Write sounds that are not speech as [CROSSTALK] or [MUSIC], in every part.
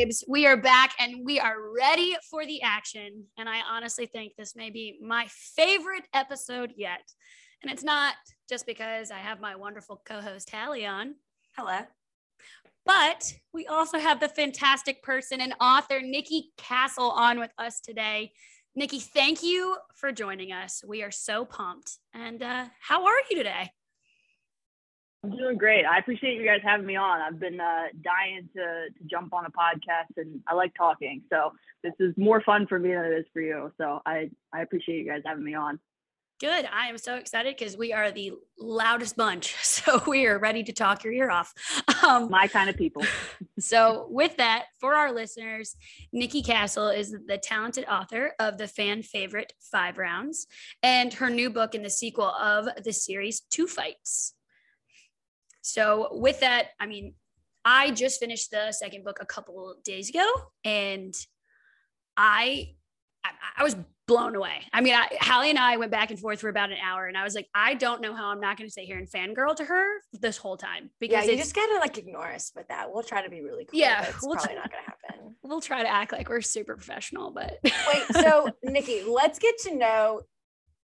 babes. We are back and we are ready for the action. And I honestly think this may be my favorite episode yet. And it's not just because I have my wonderful co host, Hallie, on. Hello. But we also have the fantastic person and author, Nikki Castle, on with us today. Nikki, thank you for joining us. We are so pumped. And uh, how are you today? I'm doing great. I appreciate you guys having me on. I've been uh, dying to, to jump on a podcast and I like talking. So this is more fun for me than it is for you. So I, I appreciate you guys having me on. Good. I am so excited because we are the loudest bunch. [LAUGHS] So we are ready to talk your ear off. Um, My kind of people. [LAUGHS] so, with that, for our listeners, Nikki Castle is the talented author of the fan favorite Five Rounds and her new book in the sequel of the series Two Fights. So, with that, I mean, I just finished the second book a couple days ago and I I, I was blown away. I mean, I, Hallie and I went back and forth for about an hour, and I was like, I don't know how I'm not going to sit here and fangirl to her this whole time because yeah, you just gotta like ignore us with that. We'll try to be really cool. Yeah, it's we'll probably not gonna happen. [LAUGHS] We'll try to act like we're super professional, but wait. So, [LAUGHS] Nikki, let's get to know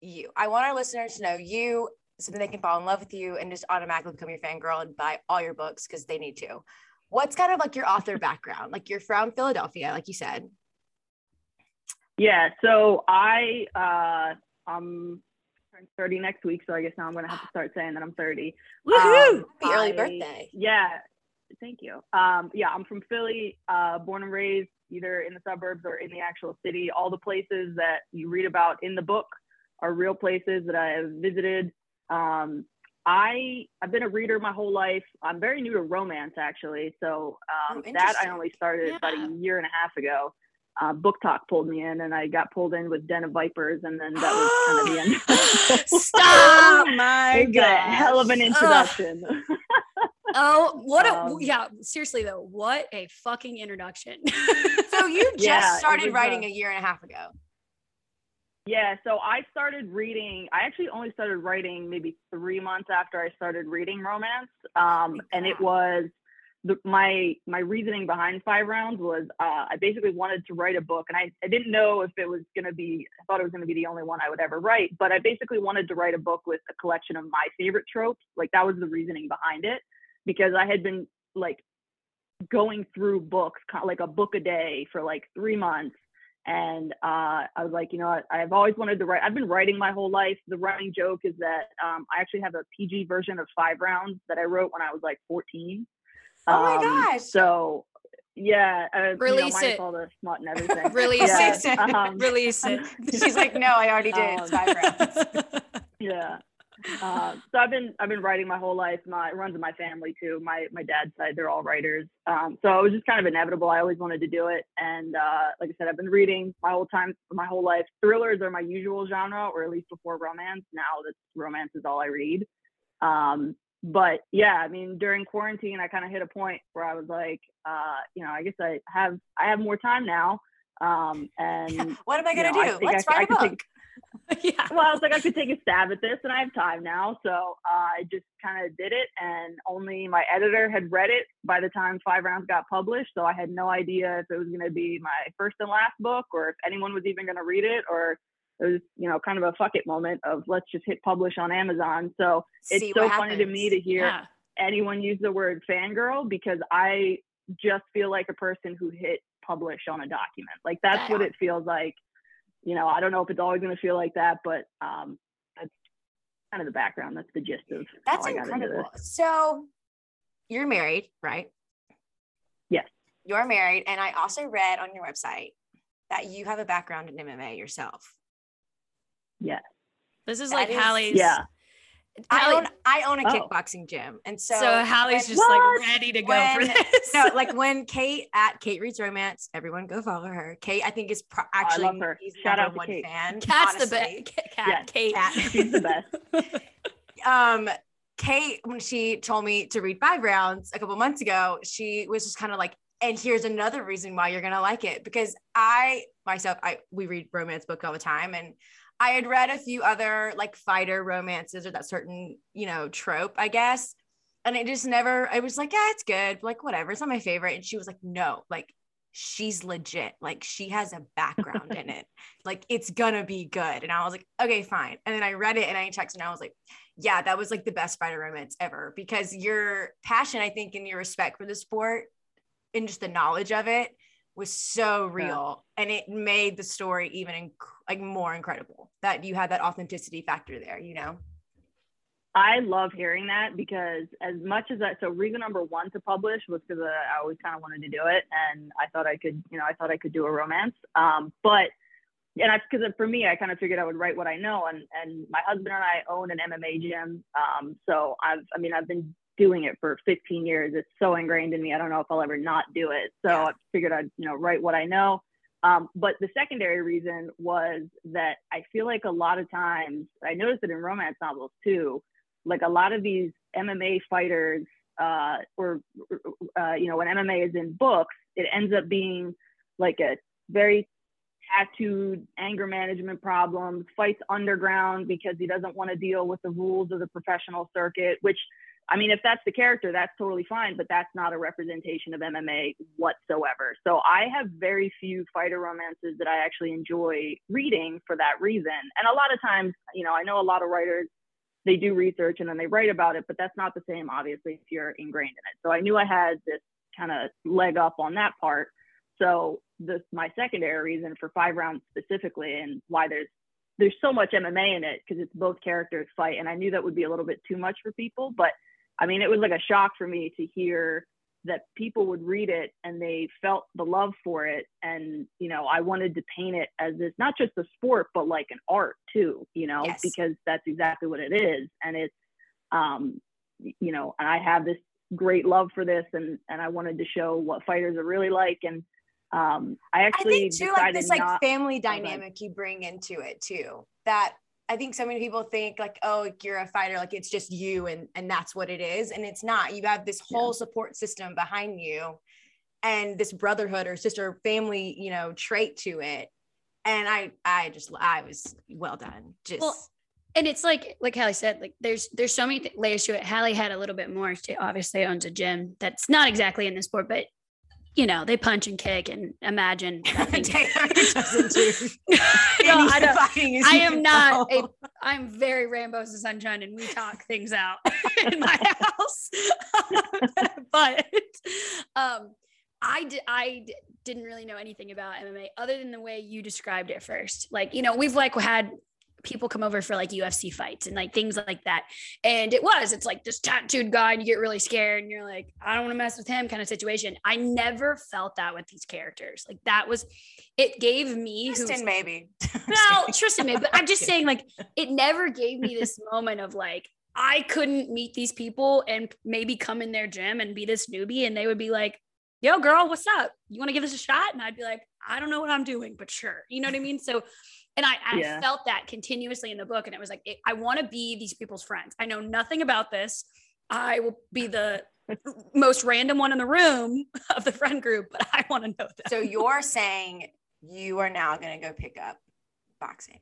you. I want our listeners to know you so that they can fall in love with you and just automatically become your fangirl and buy all your books because they need to. What's kind of like your author background? Like you're from Philadelphia, like you said. Yeah, so I uh I'm 30 next week, so I guess now I'm gonna have to start saying that I'm 30. Woohoo! Um, Happy early birthday. Yeah, thank you. Um, yeah, I'm from Philly, uh, born and raised either in the suburbs or in the actual city. All the places that you read about in the book are real places that I have visited. Um, I I've been a reader my whole life. I'm very new to romance actually, so um, oh, that I only started yeah. about a year and a half ago uh, talk pulled me in and I got pulled in with Den of Vipers and then that was kind of the end. [GASPS] Stop! [LAUGHS] oh my god. Hell of an introduction. [LAUGHS] oh, what a um, yeah, seriously though, what a fucking introduction. [LAUGHS] so you just yeah, started writing a, a year and a half ago. Yeah, so I started reading. I actually only started writing maybe three months after I started reading romance, um, and it was the, my my reasoning behind five rounds was uh, I basically wanted to write a book, and I, I didn't know if it was going to be. I thought it was going to be the only one I would ever write, but I basically wanted to write a book with a collection of my favorite tropes. Like that was the reasoning behind it, because I had been like going through books, like a book a day for like three months, and uh, I was like, you know, I, I've always wanted to write. I've been writing my whole life. The running joke is that um, I actually have a PG version of Five Rounds that I wrote when I was like 14 Oh my um, gosh. So yeah, uh, release you know, it. All the smut and [LAUGHS] everything. release yeah. it. Um, release it. [LAUGHS] She's like, no, I already did. Um, it's five rounds. [LAUGHS] yeah. Uh, so I've been I've been writing my whole life. My it runs in my family too. My my dad's side they're all writers. Um, so it was just kind of inevitable. I always wanted to do it, and uh, like I said, I've been reading my whole time, my whole life. Thrillers are my usual genre, or at least before romance. Now that romance is all I read. Um, but yeah, I mean, during quarantine, I kind of hit a point where I was like, uh, you know, I guess I have I have more time now. Um, [LAUGHS] and what am I gonna you know, do? Let's I, write I, a book. Take, [LAUGHS] yeah. Well, I was like, I could take a stab at this, and I have time now, so uh, I just kind of did it. And only my editor had read it by the time Five Rounds got published, so I had no idea if it was going to be my first and last book, or if anyone was even going to read it, or it was you know kind of a fuck it moment of let's just hit publish on Amazon. So it's so funny to me to hear yeah. anyone use the word fangirl because I just feel like a person who hit publish on a document. Like that's yeah. what it feels like. You know, I don't know if it's always going to feel like that, but um, that's kind of the background. That's the gist of. That's incredible. So, you're married, right? Yes. You're married, and I also read on your website that you have a background in MMA yourself. Yes. This is that like is, Hallie's. Yeah. I own I own a oh. kickboxing gym, and so so Hallie's when, just what? like ready to go when, for [LAUGHS] this. no, like [LAUGHS] when Kate at Kate Reads Romance, everyone go follow her. Kate, I think is pro- actually oh, her. Shout out one Kate. fan. Cat's honestly. the best. Cat, yes. Kate, Cat. [LAUGHS] she's the best. um, Kate, when she told me to read five rounds a couple months ago, she was just kind of like, and here's another reason why you're gonna like it because I myself, I we read romance books all the time, and I had read a few other like fighter romances or that certain, you know, trope, I guess. And it just never, I was like, yeah, it's good. Like, whatever. It's not my favorite. And she was like, no, like, she's legit. Like she has a background in it. [LAUGHS] Like it's gonna be good. And I was like, okay, fine. And then I read it and I texted and I was like, yeah, that was like the best fighter romance ever because your passion, I think, and your respect for the sport and just the knowledge of it was so real yeah. and it made the story even inc- like more incredible that you had that authenticity factor there you know I love hearing that because as much as that, so reason number one to publish was because I always kind of wanted to do it, and I thought I could, you know, I thought I could do a romance. Um, but and that's because for me, I kind of figured I would write what I know, and and my husband and I own an MMA gym, um, so I've, I mean, I've been doing it for 15 years. It's so ingrained in me. I don't know if I'll ever not do it. So. I figured I'd, you know, write what I know. Um, but the secondary reason was that I feel like a lot of times I noticed it in romance novels too like a lot of these MMA fighters, uh, or uh, you know, when MMA is in books, it ends up being like a very tattooed anger management problems, fights underground because he doesn't want to deal with the rules of the professional circuit, which I mean, if that's the character, that's totally fine, but that's not a representation of MMA whatsoever. So I have very few fighter romances that I actually enjoy reading for that reason. And a lot of times, you know, I know a lot of writers they do research and then they write about it, but that's not the same, obviously, if you're ingrained in it. So I knew I had this kind of leg up on that part. So this my secondary reason for five rounds specifically and why there's there's so much MMA in it because it's both characters fight. And I knew that would be a little bit too much for people, but I mean, it was like a shock for me to hear that people would read it and they felt the love for it. And you know i wanted to paint it as this not just a sport but like an art too you know yes. because that's exactly what it is. And it's um you know and i have this great love for this and and i wanted to show what fighters are really like. And um i actually I think too like this like family dynamic you bring into it too that I think so many people think like, oh, you're a fighter, like it's just you and and that's what it is. And it's not. You have this whole yeah. support system behind you and this brotherhood or sister family, you know, trait to it. And I I just I was well done. Just well, and it's like like Hallie said, like there's there's so many th- layers to it. Hallie had a little bit more. She obviously owns a gym that's not exactly in the sport, but you know, they punch and kick and imagine. [LAUGHS] [LAUGHS] doesn't do no, I, don't, I am not a, I'm very Rambo's and Sunshine and we talk [LAUGHS] things out in my house. but um, I, d- I d- didn't really know anything about MMA other than the way you described it first. Like, you know, we've like had people come over for like UFC fights and like things like that. And it was, it's like this tattooed guy and you get really scared and you're like, I don't want to mess with him kind of situation. I never felt that with these characters. Like that was, it gave me Tristan maybe. [LAUGHS] Well, Tristan maybe, but I'm just saying like it never gave me this moment of like, I couldn't meet these people and maybe come in their gym and be this newbie and they would be like, yo girl, what's up? You want to give this a shot? And I'd be like, I don't know what I'm doing, but sure. You know what I mean? So and I, I yeah. felt that continuously in the book. And it was like, I want to be these people's friends. I know nothing about this. I will be the [LAUGHS] most random one in the room [LAUGHS] of the friend group, but I want to know that. So you're saying you are now going to go pick up boxing.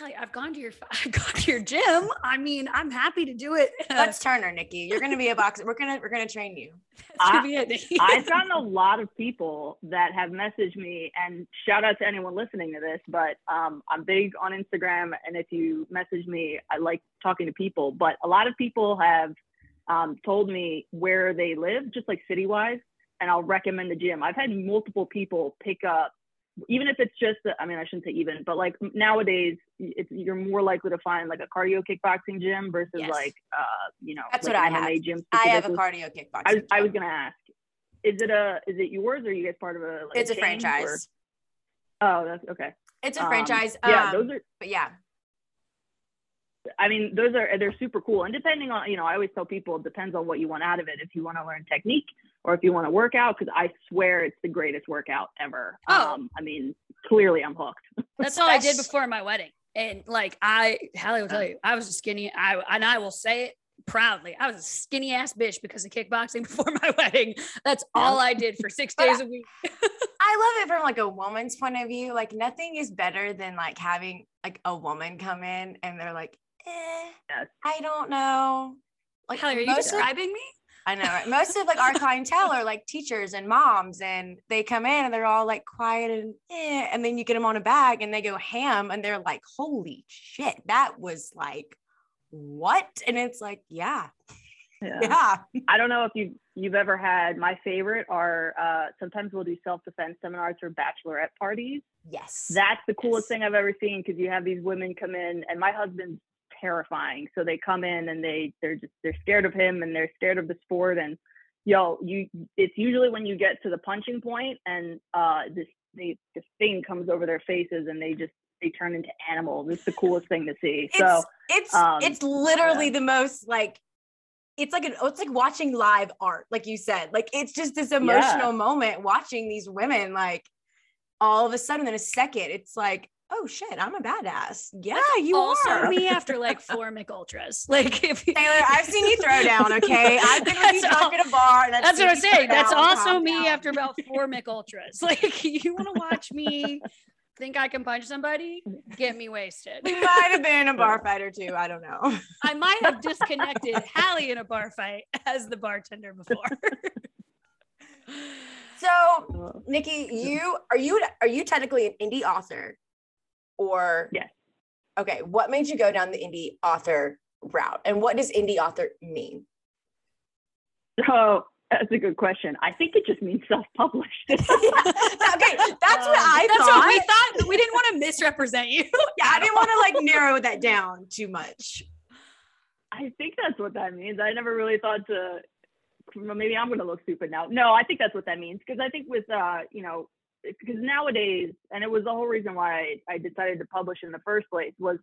I've gone to your [LAUGHS] I've gone to your gym. I mean, I'm happy to do it. Let's turn her, Nikki. You're gonna be a boxer. We're gonna we're gonna train you. [LAUGHS] I, I've gotten a [LAUGHS] lot of people that have messaged me, and shout out to anyone listening to this. But um, I'm big on Instagram, and if you message me, I like talking to people. But a lot of people have um, told me where they live, just like city wise, and I'll recommend the gym. I've had multiple people pick up even if it's just i mean i shouldn't say even but like nowadays it's you're more likely to find like a cardio kickboxing gym versus yes. like uh you know that's like what i have gym i have a cardio kickboxing I, I, was gonna ask is it a is it yours or are you guys part of a like, it's a, franchise or? oh that's okay it's a um, franchise yeah um, those are but yeah I mean, those are they're super cool. And depending on, you know, I always tell people it depends on what you want out of it. If you want to learn technique or if you want to work out, because I swear it's the greatest workout ever. Oh. Um, I mean, clearly I'm hooked. [LAUGHS] That's all I did before my wedding. And like I, Hallie will tell you, I was a skinny. I and I will say it proudly. I was a skinny ass bitch because of kickboxing [LAUGHS] before my wedding. That's all I did for [LAUGHS] six days a week. I love it from like a woman's point of view. Like nothing is better than like having like a woman come in and they're like, eh, yes. I don't know. Like, Hallie, are you describing of, me? I know. Right? Most of like our clientele are like teachers and moms, and they come in and they're all like quiet and eh, and then you get them on a bag and they go ham and they're like, "Holy shit, that was like what?" And it's like, yeah, Yeah. [LAUGHS] yeah, I don't know if you've you've ever had my favorite are uh, sometimes we'll do self defense seminars or bachelorette parties. yes, That's the coolest Yes. thing I've ever seen because you have these women come in and my husband's terrifying. So they come in and they they're just they're scared of him and they're scared of the sport and yo you it's usually when you get to the punching point and uh this they this thing comes over their faces and they just they turn into animals. It's the coolest thing to see. it's so it's um, it's literally the most like it's like an it's like watching live art like you said like it's just this emotional moment watching these women like all of a sudden in a second it's like oh shit i'm a badass yeah you also are me after like [LAUGHS] four Mich Ultras. Like if you, Taylor, I've seen you throw down. [LAUGHS] Okay, I've been with you That's drunk at a bar. And That's what I'm saying. That's also me down. after about four Mich Ultras. [LAUGHS] Like you want to watch me think I can punch somebody? Get me wasted. We might have been a bar fight or two. I don't know. I might have disconnected Hallie in a bar fight as the bartender before. So, Nikki, you are you are you technically an indie author, or Yes. Okay, what made you go down the indie author route, and what does indie author mean? so that's a good question. I think it just means self-published. [LAUGHS] okay, [LAUGHS] that's what Um, I That's thought. what we thought. We didn't want to misrepresent you. [LAUGHS] yeah, I didn't want to like narrow that down too much. I think that's what that means. I never really thought to. Maybe I'm going to look stupid now. No, I think that's what that means because I think with uh, you know, because nowadays, and it was the whole reason why I, I decided to publish in the first place was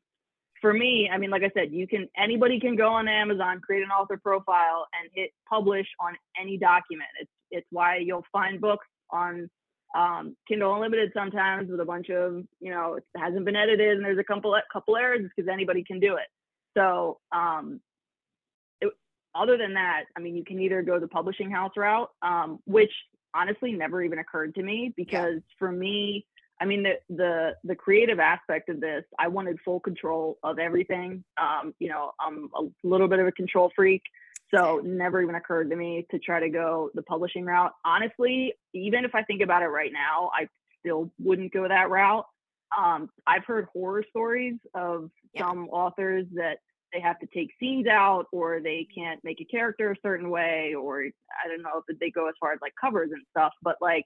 for me. I mean, like I said, you can anybody can go on Amazon, create an author profile, and hit publish on any document. It's it's why you'll find books on um, Kindle Unlimited sometimes with a bunch of you know it hasn't been edited and there's a couple couple errors because anybody can do it. So, um, it, other than that, I mean, you can either go the publishing house route, um, which honestly never even occurred to me because for me, I mean, the the the creative aspect of this, I wanted full control of everything. Um, you know, I'm a little bit of a control freak, so never even occurred to me to try to go the publishing route. Honestly, even if I think about it right now, I still wouldn't go that route. Um, I've heard horror stories of Yeah. some authors that they have to take scenes out or they can't make a character a certain way or I don't know if they go as far as like covers and stuff, but like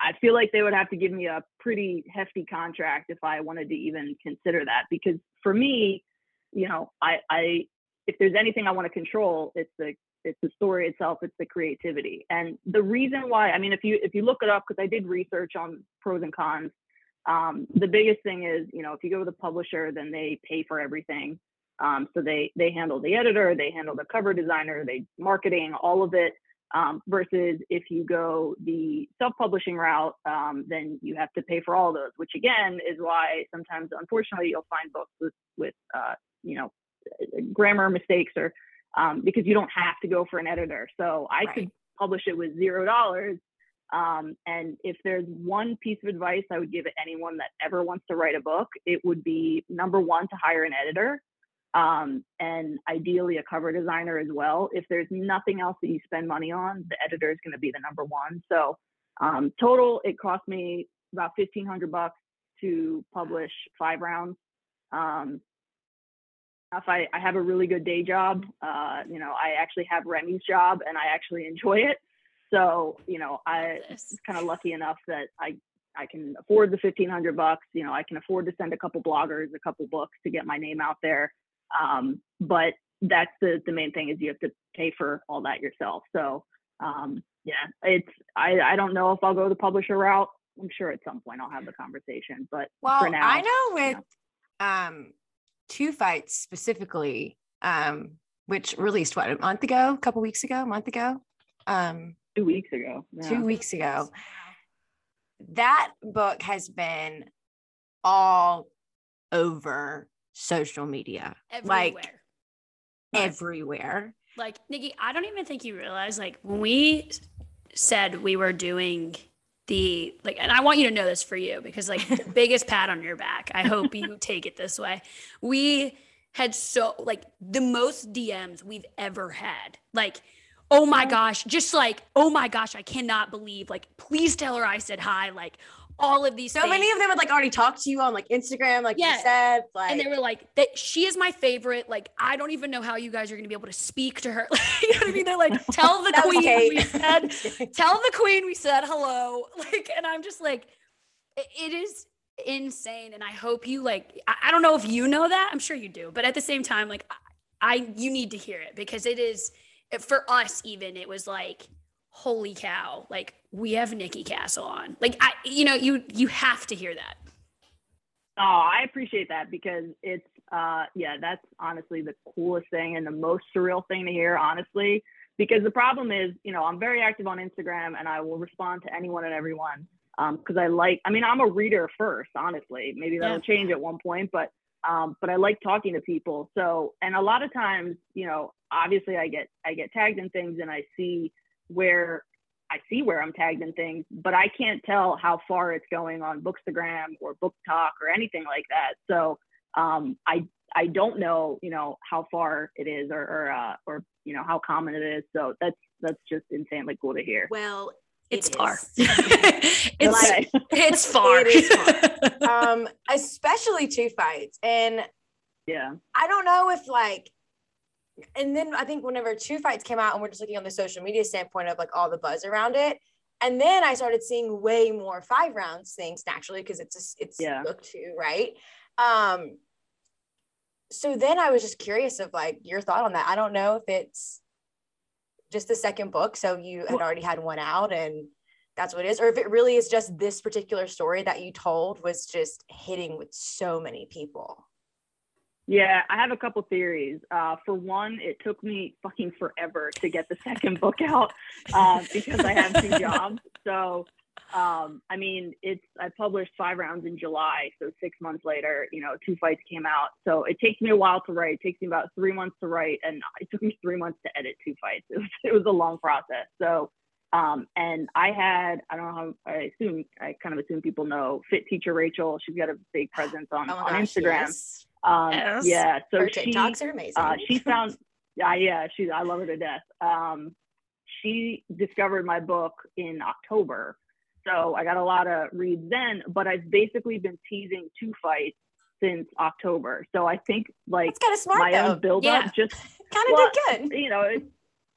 I feel like they would have to give me a pretty hefty contract if I wanted to even consider that because for me, you know, I I if there's anything I want to control, it's the it's the story itself, it's the creativity. And the reason why, I mean, if you if you look it up, because I did research on pros and cons, um, the biggest thing is, you know, if you go with a publisher, then they pay for everything. Um, so they they handle the editor, they handle the cover designer, they marketing, all of it. Um, versus if you go the self-publishing route, um, then you have to pay for all those, which again is why sometimes, unfortunately, you'll find books with with uh, you know grammar mistakes or um, because you don't have to go for an editor. So I Right. could publish it with zero dollars. Um, and if there's one piece of advice I would give anyone that ever wants to write a book, it would be number one to hire an editor, um, and ideally a cover designer as well. If there's nothing else that you spend money on, the editor is going to be the number one. So um, total, it cost me about fifteen hundred bucks to publish five rounds. Um, if I, I have a really good day job, uh, you know, I actually have Remy's job and I actually enjoy it. So, you know, I kind of lucky enough that I I can afford the fifteen hundred bucks. You know, I can afford to send a couple bloggers a couple books to get my name out there. Um, but that's the the main thing is you have to pay for all that yourself. So um, yeah, it's I I don't know if I'll go the publisher route. I'm sure at some point I'll have the conversation, but Well, for now, I know with know. um two fights specifically, um, which released what a month ago, a couple weeks ago, a month ago, um, two weeks ago. yeah. two weeks ago. That book has been all over social media, Everywhere. like everywhere. like Nikki, I don't even think you realize like when we said we were doing the like and I want you to know this for you because like the [LAUGHS] biggest pat on your back. I hope you take it this way. We had so like the most DMs we've ever had. Like oh my gosh, just like, oh my gosh, I cannot believe, like, please tell her I said hi. Like, all of these So things. many of them had like already talked to you on like Instagram, like Yeah. you said. Like and they were like, that she is my favorite. Like, I don't even know how you guys are gonna be able to speak to her. [LAUGHS] you know what I mean? They're like, [LAUGHS] tell the queen we said, [LAUGHS] tell the queen we said hello. Like, and I'm just like, it is insane. And I hope you like, I, I don't know if you know that. I'm sure you do, but at the same time, like, I, I you need to hear it because it is for us. Even it was like, holy cow! Like, we have Nikki Castle on. Like, I, you know, you you have to hear that. Oh, I appreciate that because it's uh yeah, that's honestly the coolest thing and the most surreal thing to hear, honestly. Because the problem is, you know, I'm very active on Instagram and I will respond to anyone and everyone. Um, because I like I mean, I'm a reader first, honestly. Maybe that'll Yeah. change at one point, but um, but I like talking to people. So and a lot of times, you know, obviously I get I get tagged in things and I see where I see where I'm tagged in things, but I can't tell how far it's going on Bookstagram or Book Talk or anything like that. So um, I I don't know, you know, how far it is or or, uh, or you know how common it is. So that's that's just insanely cool to hear. well, It's it far. [LAUGHS] it's Okay. it's [LAUGHS] far. It is [LAUGHS] um, especially two fights. And yeah. I don't know if like, and then I think whenever two fights came out, and we're just looking on the social media standpoint of like all the buzz around it, and then I started seeing way more five rounds things naturally because it's a, it's Yeah. book two, right? Um, so then I was just curious of like your thought on that. I don't know if it's just the second book, so you had already had one out and that's what it is, or if it really is just this particular story that you told was just hitting with so many people. Yeah, I have a couple theories. Uh, for one, it took me fucking forever to get the second book out uh, because I have two jobs. [LAUGHS] So, um, I mean, it's I published five rounds in July, so six months later, you know, two fights came out. So it takes me a while to write. It takes me about three months to write, and it took me three months to edit two fights. [LAUGHS] It was it was a long process. So. Um, and I had, I don't know how, I assume, I kind of assume people know Fit Teacher Rachel. She's got a big [SIGHS] presence on, Oh on gosh, Instagram. yes. Um, Yes. Yeah. So Her she, TikToks are amazing. uh, she [LAUGHS] found, yeah, yeah, she, I love her to death. Um, she discovered my book in October. So I got a lot of reads then, but I've basically been teasing two fights since October. So I think like That's kind of smart my though. own build Yeah. up just [LAUGHS] kind of well, did good. you know, it,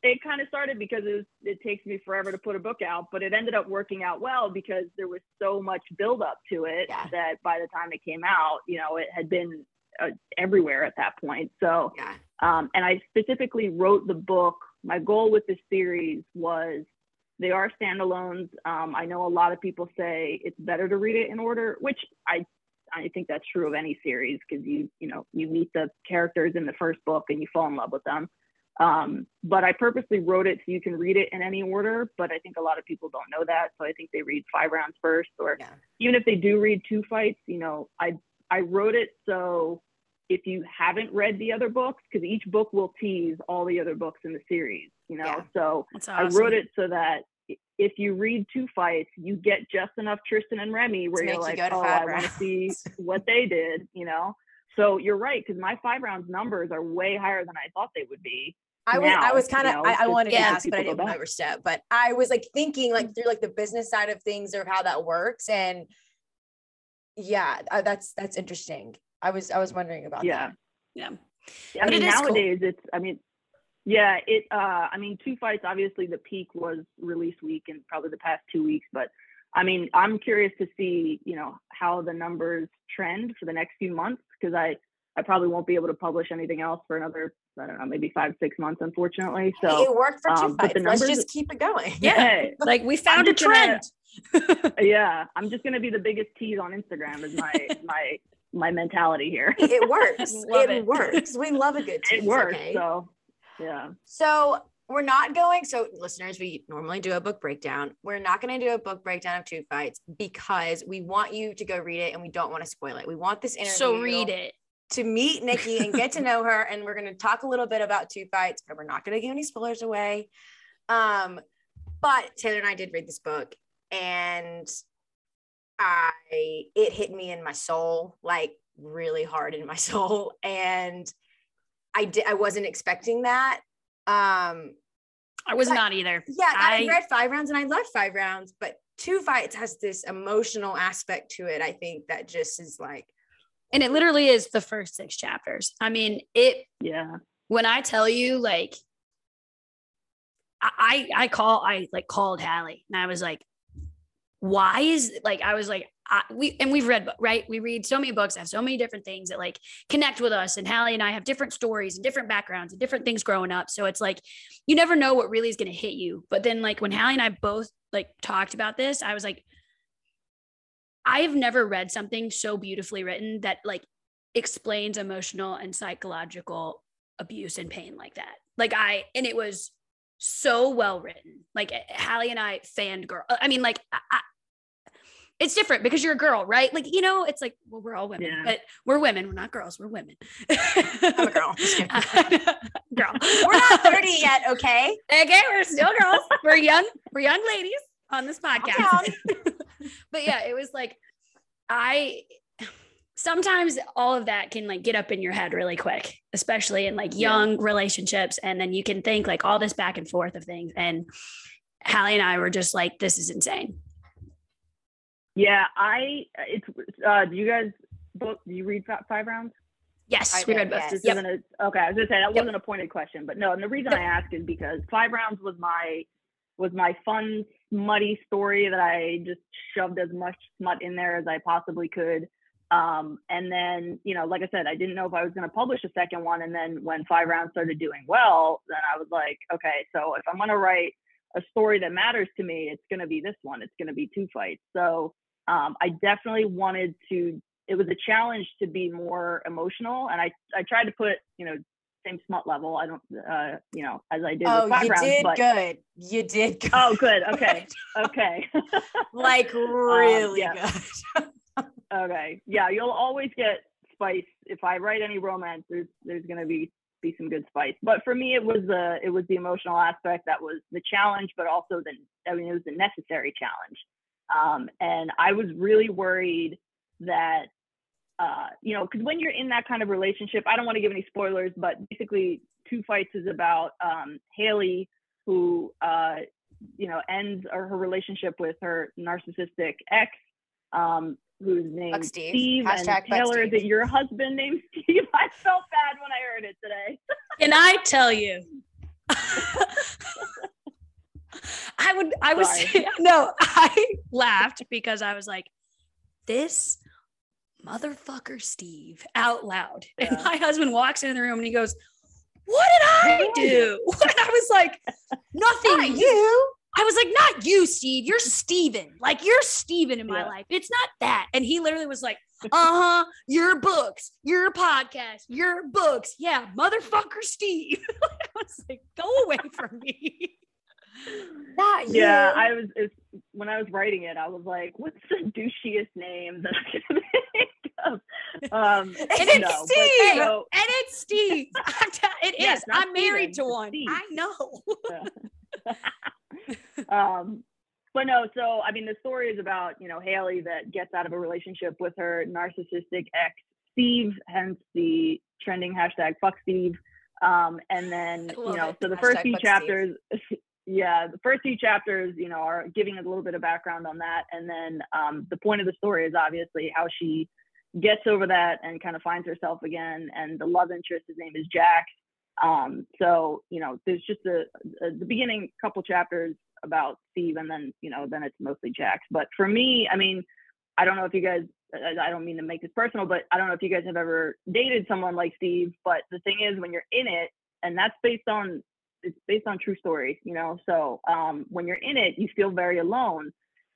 it kind of started because it, was, it takes me forever to put a book out, but it ended up working out well because there was so much build up to it Yeah. that by the time it came out, you know, it had been uh, everywhere at that point. So, Yeah. um, and I specifically wrote the book. My goal with this series was they are standalones. Um, I know a lot of people say it's better to read it in order, which I I think that's true of any series because you you know you meet the characters in the first book and you fall in love with them. Um, but I purposely wrote it so you can read it in any order. But I think a lot of people don't know that, so I think they read five rounds first, or Yeah. even if they do read two fights, you know, I I wrote it so if you haven't read the other books, because each book will tease all the other books in the series, you know. Yeah. So That's I wrote it so that if you read two fights, you get just enough Tristan and Remy where make you're like, go to oh, five I want to see [LAUGHS] what they did, you know. So you're right, because my five rounds numbers are way higher than I thought they would be. I was I was kind you of know, I, I just wanted to Yeah. ask, but I didn't go want to back. overstep. But I was like thinking like mm. through like the business side of things or how that works, and yeah, uh, that's that's interesting. I was I was wondering about Yeah. that. Yeah. I But mean, it is cool. nowadays it's, I mean, yeah, it, uh, I mean, two fights, obviously the peak was release week and probably the past two weeks, but I mean, I'm curious to see, you know, how the numbers trend for the next few months because I, I probably won't be able to publish anything else for another, I don't know, maybe five, six months, unfortunately. Hey, So, it worked for two um, but fights. the Let's just keep it going. Yeah. Like we [LAUGHS] found a just gonna- trend. [LAUGHS] yeah, I'm just going to be the biggest tease on Instagram is my, [LAUGHS] my, my mentality here. it works. [LAUGHS] It, it. works. We love a good tease. It works. okay? So, yeah. So we're not going. So listeners, we normally do a book breakdown. We're not going to do a book breakdown of two fights because we want you to go read it and we don't want to spoil it. We want this interview. So read it. to meet Nikki and get to know her. And we're going to talk a little bit about two fights, but we're not going to give any spoilers away. Um, but Taylor and I did read this book and I, it hit me in my soul, like really hard in my [LAUGHS] soul. And I did, I wasn't expecting that. Um, I was But- not either. Yeah, I, I- read five rounds and I loved five rounds, but two fights has this emotional aspect to it. I think that just is like, And it literally is the first six chapters. I mean, it Yeah. when I tell you like I I I call I like called Hallie and I was like, why is like I was like I, we and we've read right we read so many books have so many different things that like connect with us and Hallie and I have different stories and different backgrounds and different things growing up so it's like you never know what really is going to hit you but then like when Hallie and I both like talked about this I was like I have never read something so beautifully written that like explains emotional and psychological abuse and pain like that. Like I, and it was so well written. Like Hallie and I fanned girl. I mean, like I, it's different because you're a girl, right? Like, you know, it's like, well, we're all women, Yeah. but we're women. We're not girls. We're women. I'm a girl. Just [LAUGHS] uh, [LAUGHS] girl. we're not 30 yet, okay? Okay, we're still girls. we're young. We're young ladies on this podcast. [LAUGHS] but yeah, it was like I sometimes all of that can like get up in your head really quick, especially in like Yeah. young relationships. And then you can think like all this back and forth of things. And Hallie and I were just like, this is insane. Yeah. I, it's, uh, do you guys book, do you read fi- five rounds? Yes, I we read both. yes. Yep. a, okay. I was gonna say that Yep. wasn't a pointed question, but no. And the reason Yep. I ask is because five rounds was my was my fun smutty story that I just shoved as much smut in there as I possibly could. Um, and then you know, like I said, I didn't know if I was gonna publish a second one. And then when five rounds started doing well, then I was like, okay, so if I'm gonna write a story that matters to me, it's gonna be this one. It's gonna be two fights. So um, I definitely wanted to it was a challenge to be more emotional and i i tried to put you know same smut level i don't uh you know as i did Oh, with you rounds did but good. You did good. oh good [LAUGHS] okay okay like [LAUGHS] really yeah. good. [LAUGHS] okay yeah you'll always get spice if i write any romance there's there's going to be be some good spice but for me it was the it was the emotional aspect that was the challenge but also the i mean it was the necessary challenge um and i was really worried that uh, you know, because when you're in that kind of relationship, I don't want to give any spoilers, but basically, Two Fights is about um, Haley, who, uh, you know, ends or her relationship with her narcissistic ex, um, who's named Steve. and Hashtag fuck Taylor. Is Steve. it your husband named [LAUGHS] Steve? I felt bad when I heard it today. Can I tell you? [LAUGHS] [LAUGHS] [LAUGHS] I would, I was, Sorry. [LAUGHS] no, I laughed because I was like, this motherfucker Steve out loud. And my husband walks into the room and he goes, What did I do? [LAUGHS] And I was like, Nothing. Not you. I was like, Not you, Steve. You're Steven. Like, you're Steven in my Yeah. life. It's not that. And he literally was like, Uh huh. Your books, your podcast, your books. Yeah, motherfucker Steve. I was like, Go away from me. Not you. Yeah, I was it's, when I was writing it, I was like, "What's the douchiest name that I can think of?" Um, [LAUGHS] And it's no, but Steve. so- And it's Steve. [LAUGHS] I'm t- it Yeah, is. it's I'm married Steven, to one. Steve. I know. [LAUGHS] um, but no, so I mean, the story is about you know Haley that gets out of a relationship with her narcissistic ex Steve, hence the trending hashtag fuck Steve. Um, and then you know, it. so the first few chapters, yeah, the first few chapters, you know, are giving a little bit of background on that, and then um, the point of the story is obviously how she gets over that and kind of finds herself again. And the love interest, his name is Jack. Um, so you know, there's just a, a the beginning couple chapters about Steve, and then you know, then it's mostly Jack's. But for me, I mean, I don't know if you guys. I I don't mean to make this personal, but I don't know if you guys have ever dated someone like Steve. But the thing is, when you're in it, and that's based on it's based on true story, you know. So um, when you're in it, you feel very alone.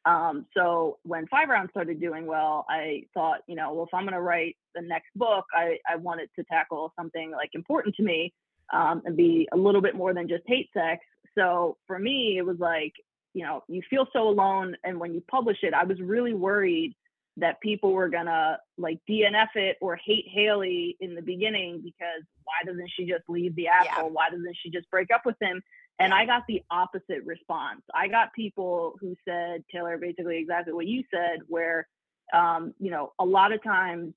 Um, so when Five Rounds started doing well, I thought, you know, well, if I'm going to write the next book, I, I wanted to tackle something like important to me um, and be a little bit more than just hate sex. So for me, it was like, you know, you feel so alone. And when you publish it, I was really worried that people were gonna like DNF it or hate Haley in the beginning because why doesn't she just leave the asshole? Why doesn't she just break up with him? And I got the opposite response. I got people who said, Taylor, basically exactly what you said, where, um, you know, a lot of times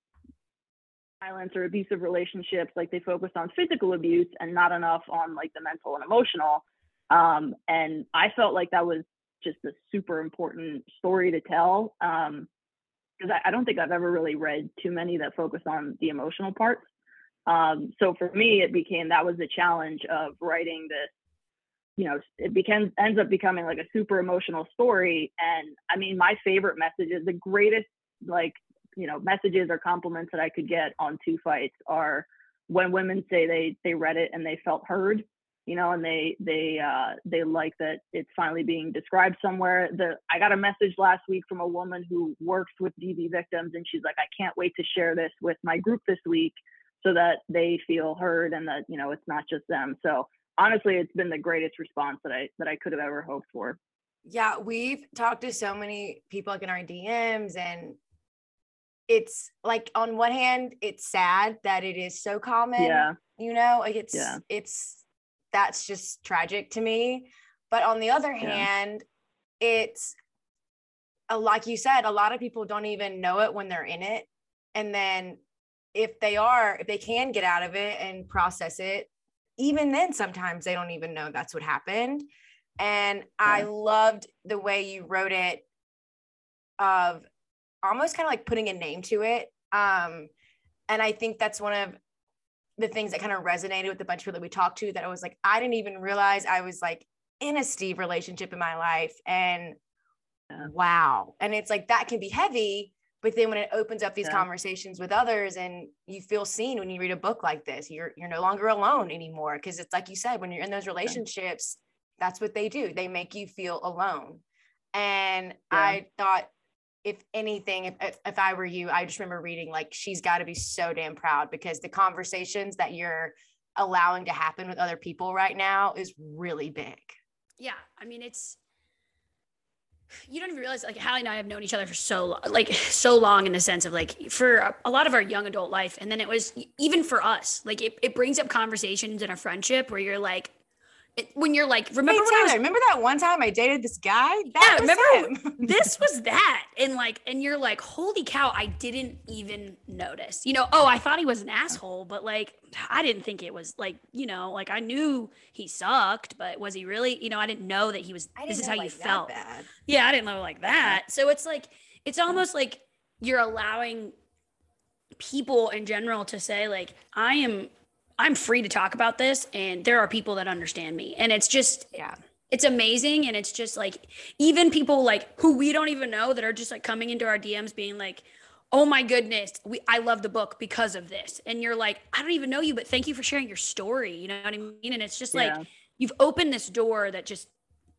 violence or abusive relationships, like they focus on physical abuse and not enough on like the mental and emotional. Um, and I felt like that was just a super important story to tell. Um, because I, I, don't think I've ever really read too many that focus on the emotional parts. Um, so for me, it became that was the challenge of writing this. You know, it becomes ends up becoming like a super emotional story. And I mean, my favorite messages, the greatest like you know messages or compliments that I could get on two fights are when women say they they read it and they felt heard you know, and they they uh, they like that it's finally being described somewhere. The I got a message last week from a woman who works with DV victims, and she's like, I can't wait to share this with my group this week so that they feel heard and that you know it's not just them. So honestly, it's been the greatest response that I that I could have ever hoped for. Yeah, we've talked to so many people like in our DMs and it's like on one hand it's sad that it is so common. Yeah. You know, like it's yeah. it's that's just tragic to me. But on the other yeah. hand, it's uh, like you said, a lot of people don't even know it when they're in it. And then if they are, if they can get out of it and process it, even then, sometimes they don't even know that's what happened. And yeah. I loved the way you wrote it of almost kind of like putting a name to it. Um, and I think that's one of the things that kind of resonated with a bunch of people that we talked to that I was like, I didn't even realize I was like in a Steve relationship in my life. And wow. And it's like that can be heavy. But then when it opens up these yeah. conversations with others and you feel seen when you read a book like this, you're you're no longer alone anymore. Cause it's like you said, when you're in those relationships, that's what they do. They make you feel alone. And yeah. I thought if anything, if, if, if I were you, I just remember reading like she's got to be so damn proud because the conversations that you're allowing to happen with other people right now is really big. Yeah, I mean it's you don't even realize like Hallie and I have known each other for so long, like so long in the sense of like for a lot of our young adult life, and then it was even for us like it, it brings up conversations in a friendship where you're like when you're like, remember hey, I was, remember that one time I dated this guy? That yeah, remember him. [LAUGHS] this was that. And like, and you're like, holy cow, I didn't even notice. You know, oh, I thought he was an asshole, but like I didn't think it was like, you know, like I knew he sucked, but was he really, you know, I didn't know that he was this is how like you felt. Bad. Yeah, I didn't know like that. So it's like it's almost like you're allowing people in general to say like I am I'm free to talk about this and there are people that understand me. And it's just, yeah, it's amazing. And it's just like, even people like who we don't even know that are just like coming into our DMs being like, oh my goodness, we, I love the book because of this. And you're like, I don't even know you, but thank you for sharing your story. You know what I mean? And it's just yeah. like, you've opened this door that just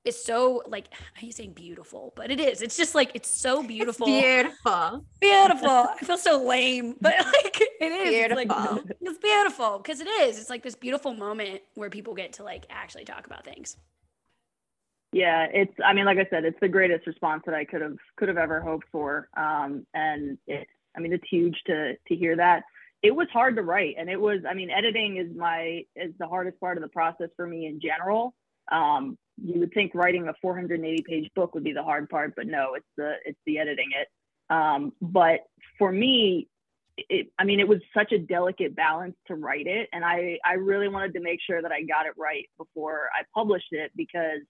is so like [SIGHS] I hate saying beautiful, but it is. It's just like it's so beautiful. [LAUGHS] It's beautiful. Beautiful. [LAUGHS] I feel so lame, but [LAUGHS] like it is. Beautiful. It's, like, it's beautiful because it is. It's like this beautiful moment where people get to like actually talk about things. Yeah, it's I mean, like I said, it's the greatest response that I could have could have ever hoped for. Um and it's I mean it's huge to to hear that. It was hard to write and it was I mean editing is my is the hardest part of the process for me in general. Um, you would think writing a 480 page book would be the hard part, but no, it's the it's the editing it. Um, but for me, it, I mean, it was such a delicate balance to write it, and I I really wanted to make sure that I got it right before I published it because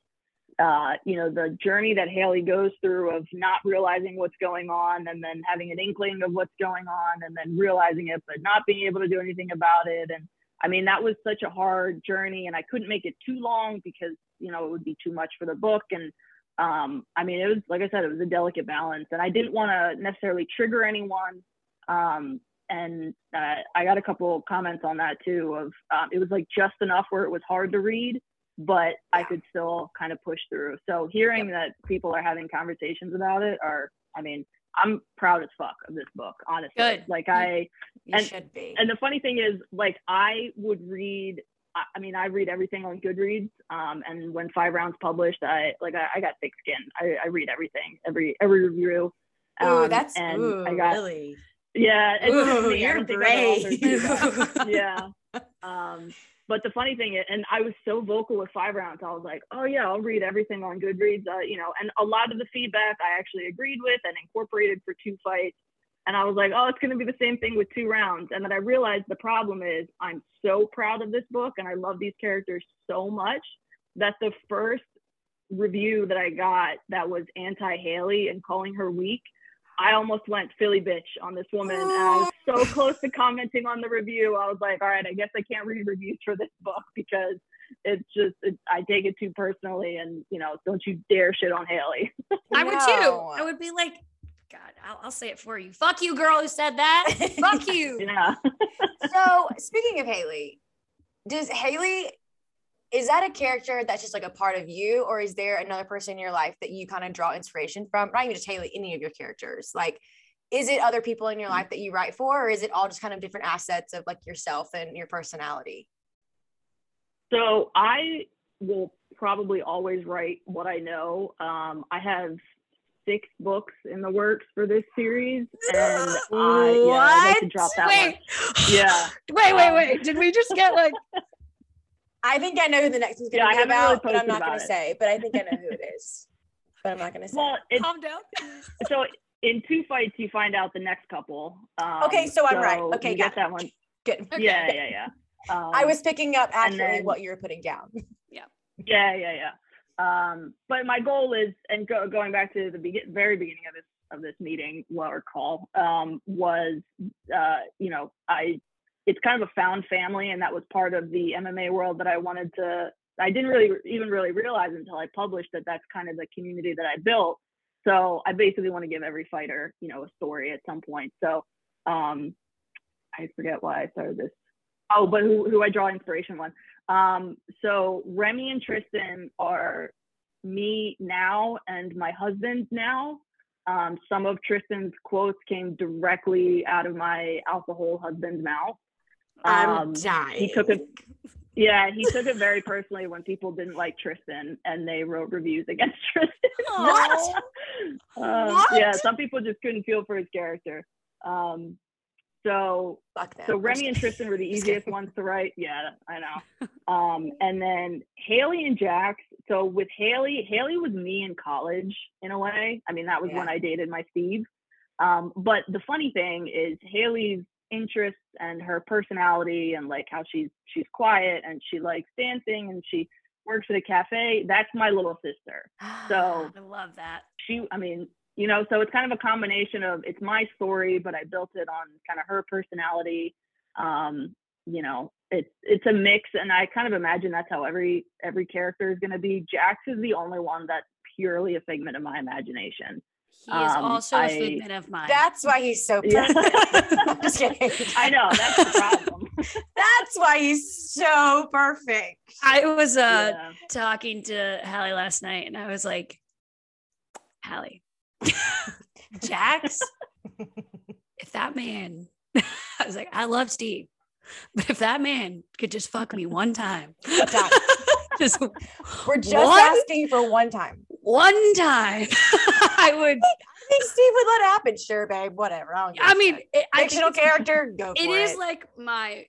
uh, you know the journey that Haley goes through of not realizing what's going on and then having an inkling of what's going on and then realizing it but not being able to do anything about it and I mean, that was such a hard journey, and I couldn't make it too long because you know it would be too much for the book. And um, I mean, it was like I said, it was a delicate balance, and I didn't want to necessarily trigger anyone. Um, and uh, I got a couple comments on that too. Of um, it was like just enough where it was hard to read, but I could still kind of push through. So hearing that people are having conversations about it are, I mean, I'm proud as fuck of this book, honestly. Good. Like I you and, should be. And the funny thing is, like I would read I mean, I read everything on Goodreads. Um, and when Five Rounds published, I like I, I got thick skin. I, I read everything, every every review. Um, ooh, that's and ooh, I got, really. Yeah, ooh, you're brave. [LAUGHS] yeah. Um, but the funny thing and I was so vocal with five rounds, I was like, oh yeah, I'll read everything on Goodreads, uh, you know, and a lot of the feedback I actually agreed with and incorporated for two fights. And I was like, oh, it's going to be the same thing with two rounds. And then I realized the problem is I'm so proud of this book and I love these characters so much that the first review that I got that was anti Haley and calling her weak, I almost went Philly bitch on this woman. And I was so [GASPS] close to commenting on the review. I was like, all right, I guess I can't read reviews for this book because it's just, it, I take it too personally. And, you know, don't you dare shit on Haley. [LAUGHS] I would too. I would be like, God, I'll, I'll, say it for you. Fuck you, girl who said that. Fuck [LAUGHS] you. Yeah. so speaking of Haley, does Haley is that a character that's just like a part of you or is there another person in your life that you kind of draw inspiration from? Not even just haley any of your characters. Like is it other people in your life that you write for or is it all just kind of different assets of like yourself and your personality? So i will probably always write what i know. Um, i have six books in the works for this series and I, yeah, I'd like to drop that wait. One. yeah. [LAUGHS] Wait wait um, wait. Did we just get like [LAUGHS] I think I know who the next one's going to yeah, be about, really but I'm not going to say. But I think I know who it is. [LAUGHS] but I'm not going to say. Well, calm down. [LAUGHS] so in two fights, you find out the next couple. Um, okay, so I'm right. Okay, got that one. Good. Okay. Yeah, yeah, yeah. Um, I was picking up accurately then, what you were putting down. [LAUGHS] Yeah. Yeah, yeah, yeah. Um, but my goal is, and go, going back to the be- very beginning of this of this meeting, well, or call, um, was, uh, you know, I it's kind of a found family and that was part of the mma world that i wanted to i didn't really even really realize until i published that that's kind of the community that i built. So i basically want to give every fighter you know a story at some point. So um i forget why i started this. Oh but who, who i draw inspiration one um so remy and tristan are me now and my husband now. Um, some of Tristan's quotes came directly out of my alcohol husband's mouth. I'm um, dying. He took it. Yeah, he took it very personally when people didn't like Tristan and they wrote reviews against [LAUGHS] Tristan. [LAUGHS] What? um, what? Yeah, some people just couldn't feel for his character. Um, so, so Remy and Tristan were the easiest ones to write. Yeah, I know. [LAUGHS] Um, and then Haley and Jax. So with Haley, Haley was me in college in a way. I mean, that was yeah. when I dated my Steve. Um, but the funny thing is Haley's interests and her personality and like how she's she's quiet and she likes dancing and she works at a cafe that's my little sister. So [SIGHS] i love that. she i mean you know so it's kind of a combination of it's my story but i built it on kind of her personality. Um you know it's it's a mix and i kind of imagine that's how every every character is going to be. Jax is the only one that's purely a figment of my imagination he is um, also a figment of mine. That's why he's so perfect. [LAUGHS] Yeah. just kidding. I know that's the problem. [LAUGHS] that's why he's so perfect. I was uh yeah. talking to Hallie last night, and I was like, Hallie, [LAUGHS] Jax, if that man, I was like, I love Steve, but if that man could just fuck me one time, just we're just one, asking for one time. One time, [LAUGHS] I would. I think Steve would let it happen. Sure, babe. Whatever. I, I mean, it, fictional character. Go. [LAUGHS] It is it. like my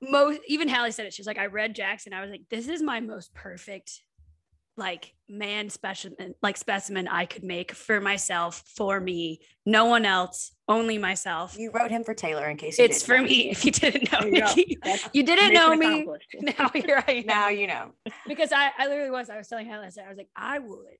most. Even Hallie said it. She's like, I read Jackson. I was like, this is my most perfect like man specimen like specimen I could make for myself for me no one else only myself you wrote him for Taylor in case it's for know. me [LAUGHS] if you didn't know you, you didn't know me now here I am now you know because I I literally was I was telling Helen I was like I would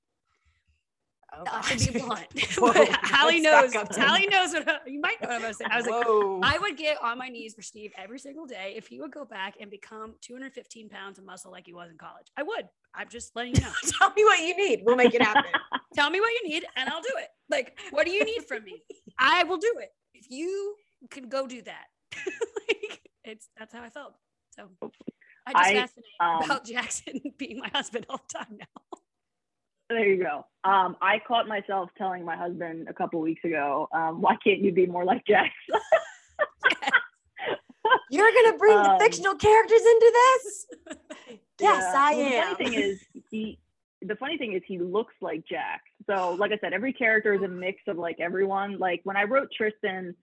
Oh, not to be [LAUGHS] blunt, [LAUGHS] Hallie knows. Hallie knows what you might know what I'm going to say. I was Whoa. like, I would get on my knees for Steve every single day if he would go back and become 215 pounds of muscle like he was in college. I would. I'm just letting you know. [LAUGHS] Tell me what you need. We'll make it happen. Tell me what you need, and I'll do it. Like, what do you need from me? I will do it. If you can go do that, like, it's that's how I felt. So I just I, fascinated um, about Jackson being my husband all the time now. There you go. Um, I caught myself telling my husband a couple weeks ago, um, "Why can't you be more like Jax?" [LAUGHS] You're gonna bring um, the fictional characters into this? [LAUGHS] yes, yeah. I well, am. The funny thing is, he. The funny thing is, he looks like Jax. So, like I said, every character is a mix of like everyone. Like when I wrote Tristan,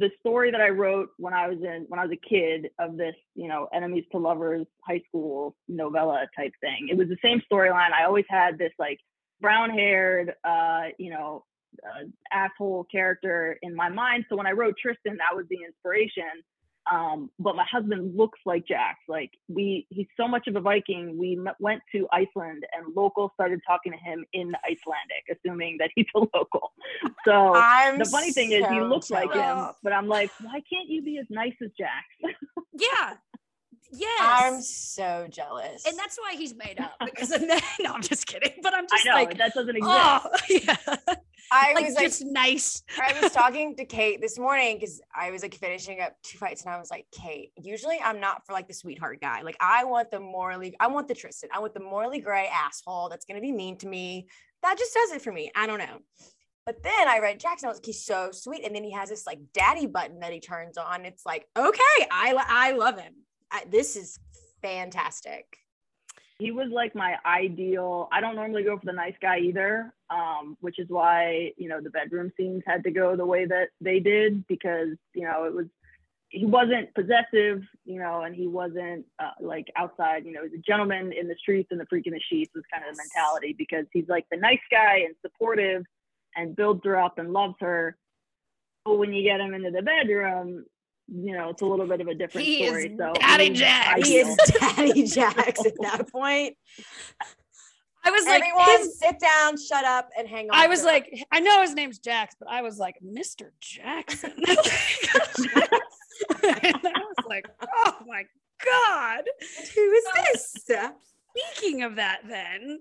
the story that I wrote when I was in when I was a kid of this, you know, enemies to lovers high school novella type thing. It was the same storyline. I always had this like brown haired, uh, you know, uh, asshole character in my mind. So when I wrote Tristan, that was the inspiration. Um, but my husband looks like Jax. Like we, he's so much of a Viking. We m- went to Iceland, and locals started talking to him in Icelandic, assuming that he's [LAUGHS] a local. So I'm the funny thing is, he so looks like him, but I'm like, why can't you be as nice as Jax? [LAUGHS] Yeah. Yes. I'm so jealous. and that's why he's made up because of [LAUGHS] that. No, I'm just kidding. But I'm I just know like, that doesn't oh, exist. oh, [LAUGHS] yeah. I like was like, just nice. I was [LAUGHS] talking to Kate this morning because I was like finishing up two fights, and I was like, Kate, usually I'm not for like the sweetheart guy. Like I want the morally, I want the Tristan, I want the morally gray asshole that's gonna be mean to me. That just does it for me. I don't know. But then I read Jackson. I was like, he's so sweet, and then he has this like daddy button that he turns on. It's like, okay, I I love him. I, this is fantastic. he was like my ideal i don't normally go for the nice guy either um, which is why you know the bedroom scenes had to go the way that they did because you know it was he wasn't possessive you know and he wasn't uh, like outside you know he's a gentleman in the streets and the freak in the sheets was kind of the mentality because he's like the nice guy and supportive and builds her up and loves her but when you get him into the bedroom you know it's a little bit of a different He is story so Daddy he's Jax. He is [LAUGHS] daddy Jax at that point. I was like, Everyone, his, sit down, shut up, and hang on. I was to it. like, I know his name's Jax, but I was like, Mr. Jackson. [LAUGHS] and I was like, oh my God. who is this? Speaking of that, then,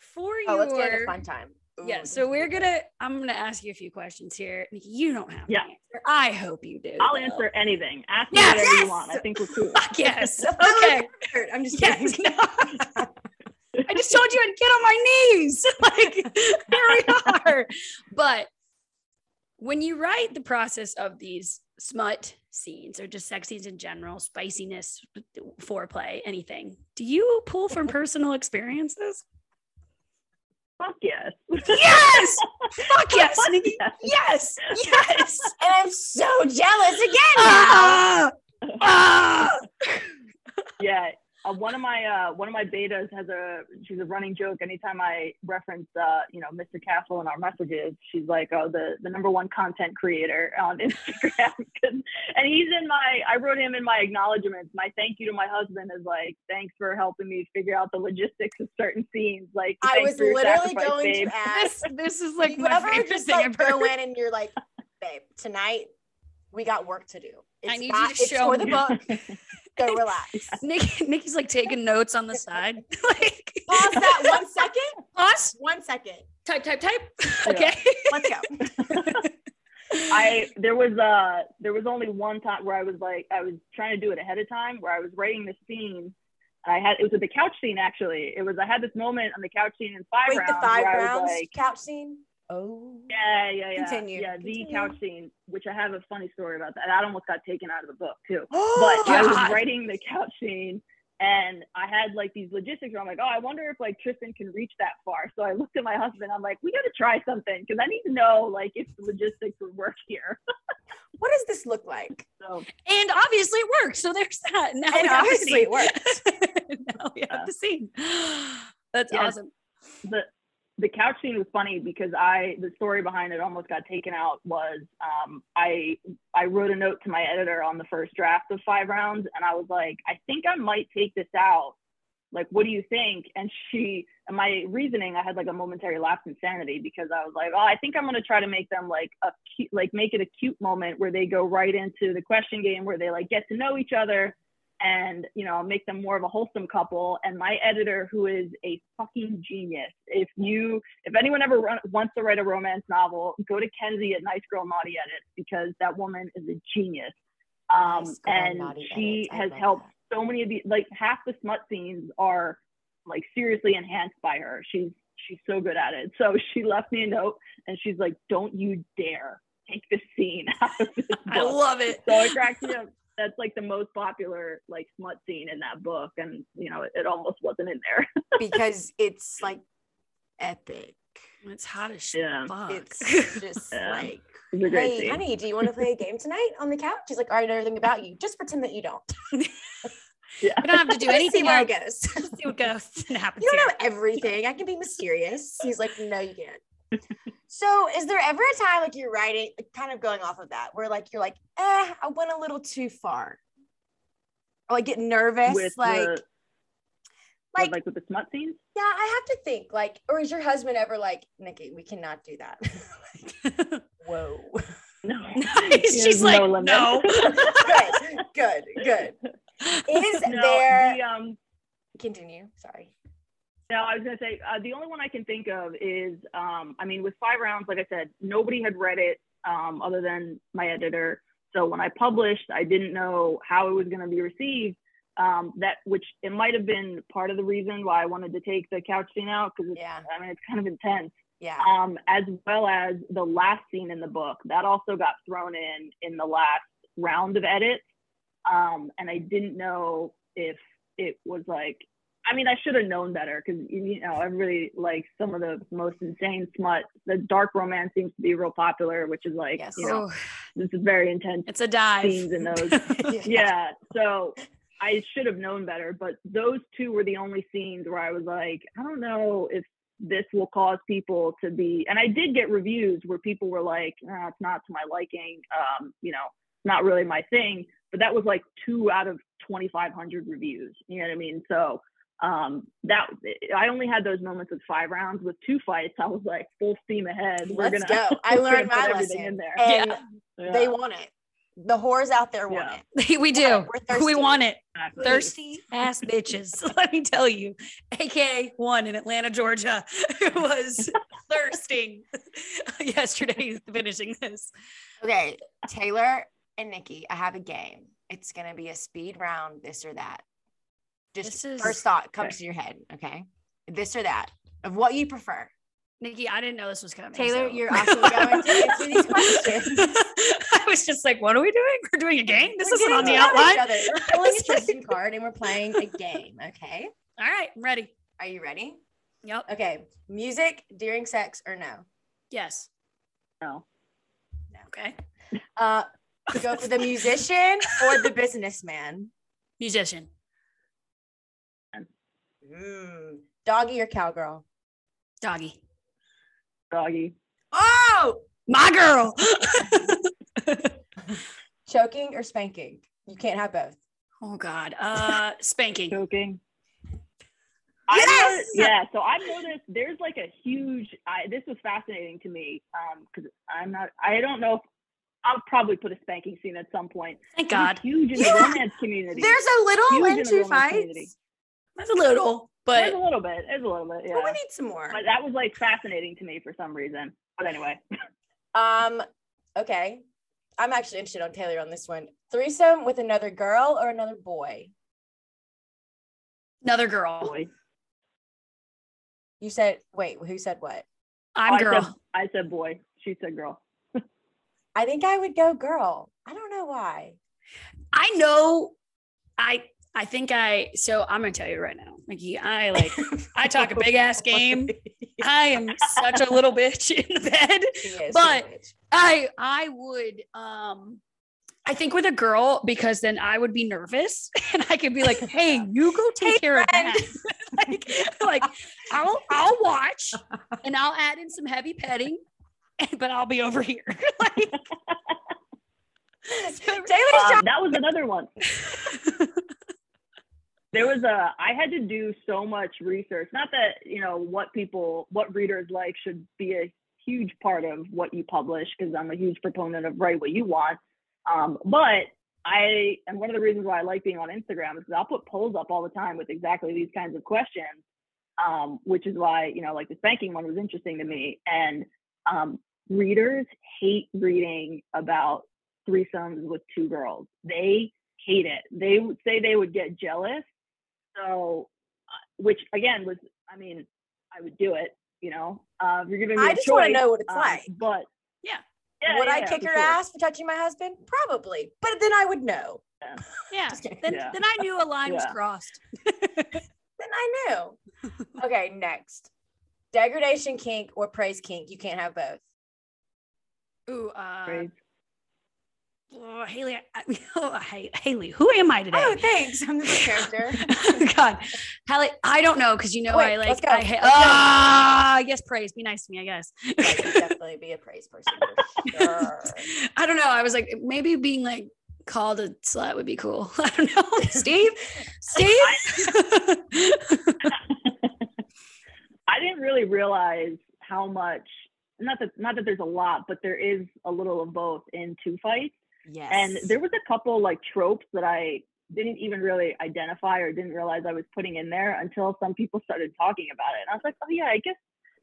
for Oh, let's get your fun time. Ooh, Yeah, so we're gonna. I'm gonna ask you a few questions here. You don't have Yeah. answer. I hope you do. I'll though. answer anything. Ask me Yes! whatever you want. I think we're [LAUGHS] cool. Fuck yes. [LAUGHS] Okay. I'm just Yes. [LAUGHS] kidding. I just told you I'd get on my knees. Like here we are. But when you write the process of these smut scenes or just sex scenes in general, spiciness, foreplay, anything, do you pull from personal experiences? Fuck yes. Yes. Fuck [LAUGHS] yes, Nikki. yes. Yes. Yes. and I'm so jealous again. [LAUGHS] ah, ah. Yeah. Uh, one of my uh, one of my betas has a she's a running joke. Anytime I reference uh, you know Mr. Castle in our messages, she's like, oh the the number one content creator on [LAUGHS] Instagram." and he's in my I wrote him in my acknowledgments. My thank you to my husband is like thanks for helping me figure out the logistics of certain scenes. Like I was literally sacrifice, going babe. to ask. This, this is like you my ever favorite just thing like I've go in and you're like, babe, tonight we got work to do. It's I need you not- to it's show for the book. [LAUGHS] Go relax. [LAUGHS] Nick, Nikki's like taking notes on the side. [LAUGHS] like Pause that one second. [LAUGHS] pause, One second. type, type, type. Yeah. Okay. Let's go. I there was uh there was only one time where I was like I was trying to do it ahead of time where I was writing the scene. I had it was at the couch scene actually. It was I had this moment on the couch scene in five Wait, rounds the five rounds like, couch scene. Oh. yeah, yeah, yeah, Continue, yeah, the couch scene, which I have a funny story about that. That almost got taken out of the book too. [GASPS] Oh but Oh, I was writing the couch scene and I had like these logistics where I'm like, oh, I wonder if like Tristan can reach that far. So I looked at my husband. I'm like, we got to try something because I need to know like if the logistics would work here. [LAUGHS] what does this look like? So And obviously it worked. So there's that. Now And we have the obviously it worked. [LAUGHS] now we Yeah. have the scene. [GASPS] That's Yeah. awesome. the the couch scene was funny because I the story behind it almost got taken out was um, I I wrote a note to my editor on the first draft of five rounds and I was like I think I might take this out. Like what do you think? And she and my reasoning I had like a momentary lapse in sanity because I was like oh I think I'm gonna try to make them like a cute like make it a cute moment where they go right into the question game where they like get to know each other and you know make them more of a wholesome couple and my editor who is a fucking genius if you if anyone ever run, wants to write a romance novel go to kenzie at nice girl naughty edits because that woman is a genius um Nice Girl and Naughty she Edits. Has helped that. so many of these like half the smut scenes are like seriously enhanced by her she's she's so good at it so she left me a note and she's like don't you dare take this scene [LAUGHS] out of this book I love it. so it cracks me up. That's like the most popular like smut scene in that book, and you know it, it almost wasn't in there. [LAUGHS] because it's like epic. It's hot as shit yeah. fuck. It's [LAUGHS] just Yeah. like, It's a great hey, scene. honey, do you want to play a game tonight on the couch? He's like, I know everything about you. Just pretend that you don't. [LAUGHS] Yeah. we don't have to do anything see where it else. goes. See what goes and happens You don't here. know everything. I can be mysterious. He's like, no, you can't. So, is there ever a time like you're writing, kind of going off of that, where like you're like, eh, I went a little too far, or like get nervous, with like, the, with, like, like with the smut scenes. yeah, I have to think, like, or is your husband ever like, Nikki, we cannot do that? Like, [LAUGHS] Whoa, No, [LAUGHS] [LAUGHS] She's like, limit. no. good, good, good. Is No, there? the, um, Continue. Sorry. No, I was gonna say uh, the only one I can think of is, um, I mean, with five rounds, like I said, nobody had read it um, other than my editor. So when I published, I didn't know how it was gonna be received. Um, that which it might have been part of the reason why I wanted to take the couch scene out because Yeah, I mean it's kind of intense. yeah. Um, as well as the last scene in the book that also got thrown in in the last round of edits. Um, and I didn't know if it was like I mean, I should have known better because you know everybody likes some of the most insane smut. The dark romance seems to be real popular, which is like Yes. you know Oh, this is very intense it's a dive. scenes in those. [LAUGHS] yeah, so I should have known better. But those two were the only scenes where I was like, I don't know if this will cause people to be. And I did get reviews where people were like, "Ah, it's not to my liking. Um, you know, not really my thing. But that was like two out of 2,500 reviews. You know what I mean? So um that i only had those moments with five rounds with two fights i was like full steam ahead we're Let's gonna go. [LAUGHS] I learned my everything lesson. in there And Yeah. they want it. The whores out there want Yeah. it. [LAUGHS] we do. We're thirsty. We want it. Exactly. Thirsty ass bitches. [LAUGHS] Let me tell you. AK one in Atlanta, Georgia, was thirsting yesterday finishing this. Okay, Taylor and Nikki, I have a game. It's gonna be a speed round, this or that. Just This is- first thought comes Okay. to your head. Okay, this or that of what you prefer. Nikki, I didn't know this was coming. Taylor, so- you're also going to answer these [LAUGHS] questions. [LAUGHS] I was just like, what are we doing? We're doing a game? This We're isn't on the getting to outline. We're [LAUGHS] pulling a Tristan card and we're playing a game. Okay, All right, I'm ready. are you ready? Yep. Okay, music during sex or no? Yes. no Okay. Uh, to go for the musician or the businessman? Musician. Mm, doggy or cowgirl? Doggy. doggy Oh, My girl. [LAUGHS] choking or spanking? You can't have both. oh God. Uh spanking. joking Yes! I noticed, yeah, so I've noticed there's like a huge. I, this was fascinating to me because I'm not. I don't know. if I'll probably put a spanking scene at some point. Thank God. huge in Yeah. the romance community. There's a little Huge in the into romance community. Fights, That's a little, but it's a little bit. It's a little bit. Yeah. but we need some more. But that was like fascinating to me for some reason. But anyway, [LAUGHS] Um, okay. I'm actually interested on Taylor on this one. Threesome with another girl or another boy? another girl. boy. You said wait, who said what? I'm I girl. Said, I said boy. She said girl. I think I would go girl. I don't know why. I know I I think I so I'm gonna tell you right now, Nikki. I [LAUGHS] like I talk a big ass game. [LAUGHS] I am such a little bitch in the bed. But- I I would um I think with a girl because then I would be nervous [LAUGHS] and I could be like, "Hey, you go take Hey, care of friend. that." like, like I'll I'll watch and I'll add in some heavy petting, but I'll be over here. like, Taylor's Um, that was another one. There was a i had to do so much research not that you know what people what readers like should be a huge part of what you publish because i'm a huge proponent of write what you want. Um, but i and one of the reasons why i like being on instagram is because i'll put polls up all the time with exactly these kinds of questions um, which is why you know like the spanking one was interesting to me. And um, readers hate reading about threesomes with two girls. They hate it. They would say they would get jealous so, uh, which again was, I mean, I would do it, you know, uh, if you're giving me I a just want to know what it's um, like. But Yeah. yeah, would I yeah, kick for her sure. ass for touching my husband? Probably, but then I would know. yeah. Just. Then Yeah. then I knew a [LAUGHS] line was crossed. [LAUGHS] Then I knew. okay, next. Degradation kink or praise kink. You can't have both. Ooh, uh Praise. Oh, Haley, I, [LAUGHS] oh, Haley, who am I today? Oh, thanks. I'm the character. [LAUGHS] God, Haley, I don't know because you know Wait, I like. I ha- go. ah, I guess praise. Be nice to me. I guess. I definitely be a praise person sure. [LAUGHS] I don't know. I was like, maybe being like called a slut would be cool. I don't know. Steve, Steve. I didn't really realize how much. Not that not that there's a lot, but there is a little of both in two fights. Yes. And there was a couple like tropes that I didn't even really identify or didn't realize I was putting in there until some people started talking about it. And I was like, oh yeah, I guess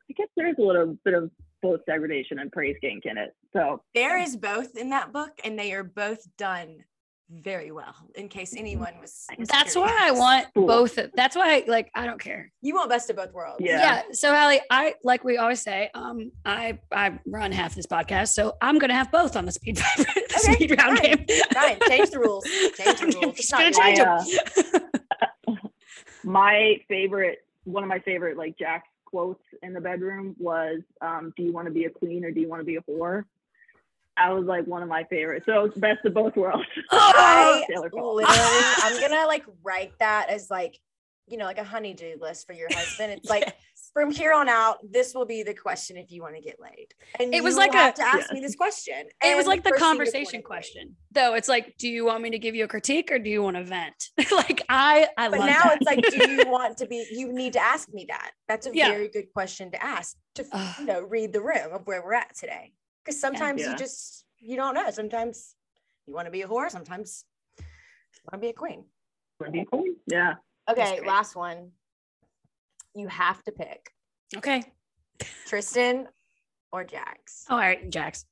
I guess there's a little bit of both degradation and praise kink in it. So there is both in that book, and they are both done very well. In case anyone was, was That's why I want Cool. both. That's why, like, I don't care. you want best of both worlds. Yeah. Yeah. So Hallie, I like we always say, um, I I run half this podcast, so I'm gonna have both on the speed [LAUGHS] the Okay, speed round fine. game. Fine, change the rules. [LAUGHS] Change the rules. It's not gonna change I, them. uh, [LAUGHS] my favorite, one of my favorite like Jack's quotes in the bedroom was, um, "Do you want to be a queen or do you want to be a whore?" I was like one of my favorites. So it's best of both worlds. [LAUGHS] [LAUGHS] I literally, [LAUGHS] I'm gonna like write that as like, you know, like a honeydew list for your husband. It's like from here on out, this will be the question if you want to get laid. And It was you like have a- to ask Yeah. me this question. It was like the first thing is conversation wanting to question, though. It's like, do you want me to give you a critique or do you want to vent? like I, I But love now that. it's like, do you want to be? You need to ask me that. That's a Yeah. very good question to ask to you know read the room of where we're at today. Because sometimes Yeah. you just you don't know. Sometimes you want to be a whore. Sometimes you want to be a queen. Wanna be a queen? Yeah. Okay, last one. You have to pick okay. Tristan or Jax. Oh, all right, Jax.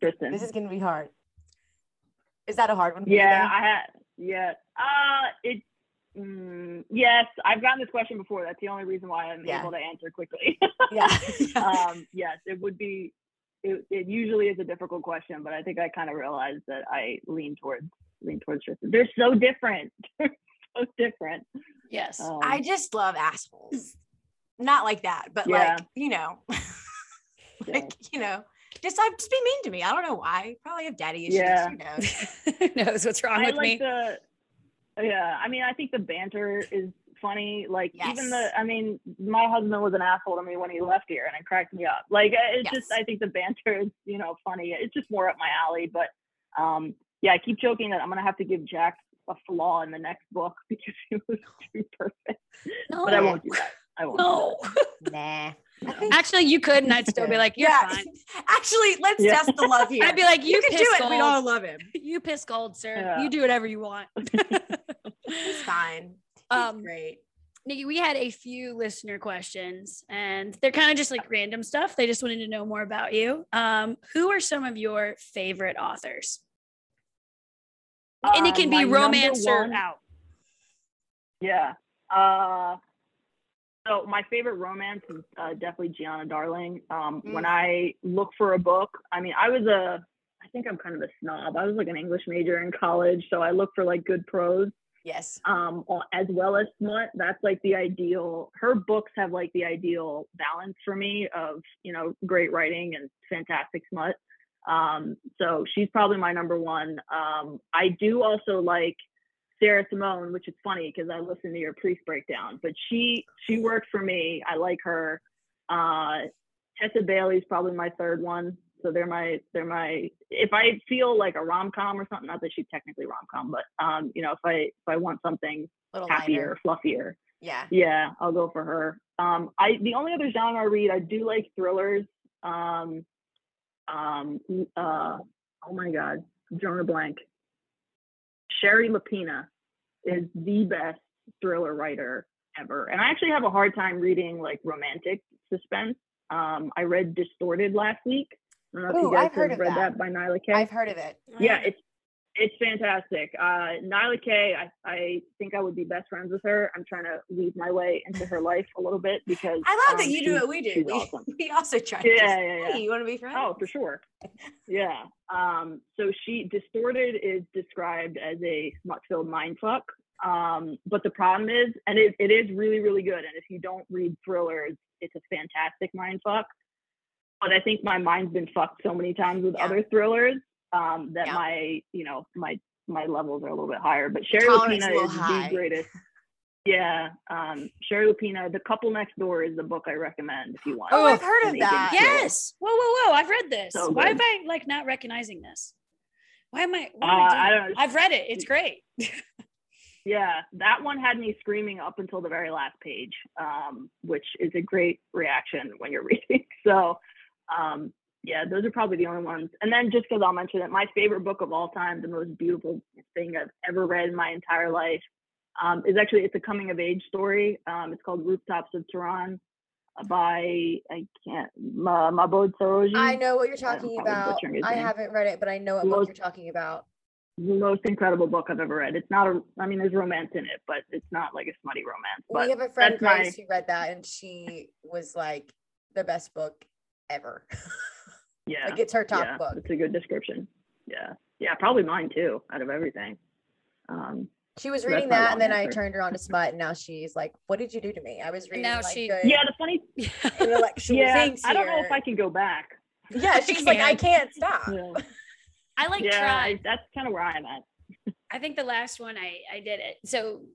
Tristan. This is gonna be hard. Is that a hard one? Yeah. I had. Yeah. Uh, it. Mm, yes, I've gotten this question before. That's the only reason why I'm Yeah. able to answer quickly. yeah. [LAUGHS] um, yes, it would be. It, it usually is a difficult question, but I think I kind of realized that I lean towards lean towards Tristan. They're so different. [LAUGHS] They're so different. Yes. Um, I just love assholes. Not like that, but Yeah. like, you know, [LAUGHS] yeah. like, you know, just I just be mean to me. I don't know why. Probably have daddy issues. Yeah. Who knows? Who knows what's wrong I with like me? the. Yeah, I mean, I think the banter is funny. Like even the, I mean, my husband was an asshole to me when he left here, and it cracked me up. Like it's just, I think the banter is, you know, funny. It's just more up my alley. But um, yeah, I keep joking that I'm gonna have to give Jax a flaw in the next book [LAUGHS] because he was too perfect. No. But I won't do that. I won't. do No. Nah. No. Actually, you could, and I'd still be like, "You're yeah. fine." [LAUGHS] Actually, let's Yeah. test the love [LAUGHS] here. I'd be like, "You, you can do it. gold. We'd all love him. [LAUGHS] you piss gold, sir. Yeah. You do whatever you want." He's fine. He's Um, great. Nikki, we had a few listener questions, and they're kind of just like random stuff. They just wanted to know more about you. Um, who are some of your favorite authors? and it Uh, can be my number romance or out. Yeah. Uh, so my favorite romance is uh, definitely Giana Darling. Um, When Mm. I look for a book, I mean, I was a, I think I'm kind of a snob. I was like an English major in college, so I look for like good prose, Yes. um, as well as smut. That's like the ideal. Her books have like the ideal balance for me of you know great writing and fantastic smut. Um, so she's probably my number one. Um, I do also like Sierra Simone, which is funny because I listened to your priest breakdown, but she she worked for me. I like her. Uh, Tessa Bailey's probably my third one. So they're my they're my if I feel like a rom com or something, not that she's technically rom com, but um, you know, if I if I want something happier, fluffier, Yeah. yeah, I'll go for her. Um, I the only other genre I read, I do like thrillers. Um, um, uh, oh my God, Jonah Blank. Shari Lapena is the best thriller writer ever, and I actually have a hard time reading like romantic suspense. Um, I read Distorted last week. I don't know if you guys I've heard have of read that. that by Nyla K I've heard of it. yeah, it's it's fantastic. Uh, Nyla K, I, I think I would be best friends with her. I'm trying to weave my way into her life a little bit because I love that um, you do what we do. We, awesome. [LAUGHS] we also try. to Yeah, just, yeah, yeah. Hey, you want to be friends? Oh, for sure. Yeah. Um, so she distorted is described as a smut-filled mindfuck. Um, but the problem is, and it, it is really, really good. And if you don't read thrillers, it's a fantastic mindfuck. But I think my mind's been fucked so many times with Yeah. other thrillers um, that Yeah. my you know my my levels are a little bit higher. But Sherry Tolerance a Lapina is high. the greatest. Yeah, um, Shari Lapena, The Couple Next Door is the book I recommend if you want. Oh, I've heard of that. Yes. Whoa, whoa, whoa! I've read this. So Why am. I like not recognizing this? Why am I? Uh, I? I. I've read it. It's great. Yeah, that one had me screaming up until the very last page, um, which is a great reaction when you're [LAUGHS] reading. So, um, yeah, those are probably the only ones. And then just because I'll mention it, my favorite book of all time, the most beautiful thing I've ever read in my entire life, um, is actually it's a coming of age story. Um, it's called Rooftops of Tehran by I can't Ma- Mahbod Seraji. I know what you're talking probably about. I haven't read it, but I know what The book you're talking about. the most incredible book I've ever read. It's not a, I mean, there's romance in it, but it's not like a smutty romance. But we have a friend that's my- Grace who read that, and she was like the best book ever. [LAUGHS] yeah, like it's her top yeah, book. It's a good description. Yeah, yeah, probably mine too. Out of everything, um, She was So reading my that, and then I turned her on to smut, and now she's like, "What did you do to me?" I was reading now like she- good yeah. The funny, intellectual [LAUGHS] yeah, things I don't know if I can go back. Yeah, she's like, I can't. can't stop. Yeah, I like yeah, tried. I- that's kind of where I'm at. I think the last one I I did it. So the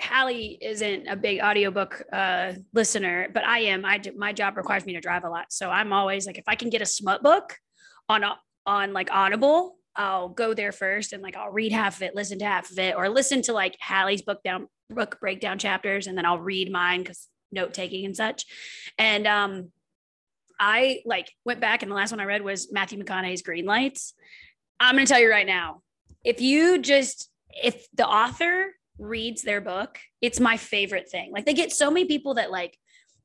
Hallie isn't a big audiobook uh listener, but I am. I do, my job requires me to drive a lot, so I'm always like if I can get a smut book on on like Audible, I'll go there first and like I'll read half of it, listen to half of it, or listen to like Hallie's book down book breakdown chapters, and then I'll read mine because note taking and such. And um, I like went back and the last one I read was Matthew McConaughey's Green Lights. I'm gonna tell you right now, if you just if the author reads their book, it's my favorite thing. Like they get so many people that like.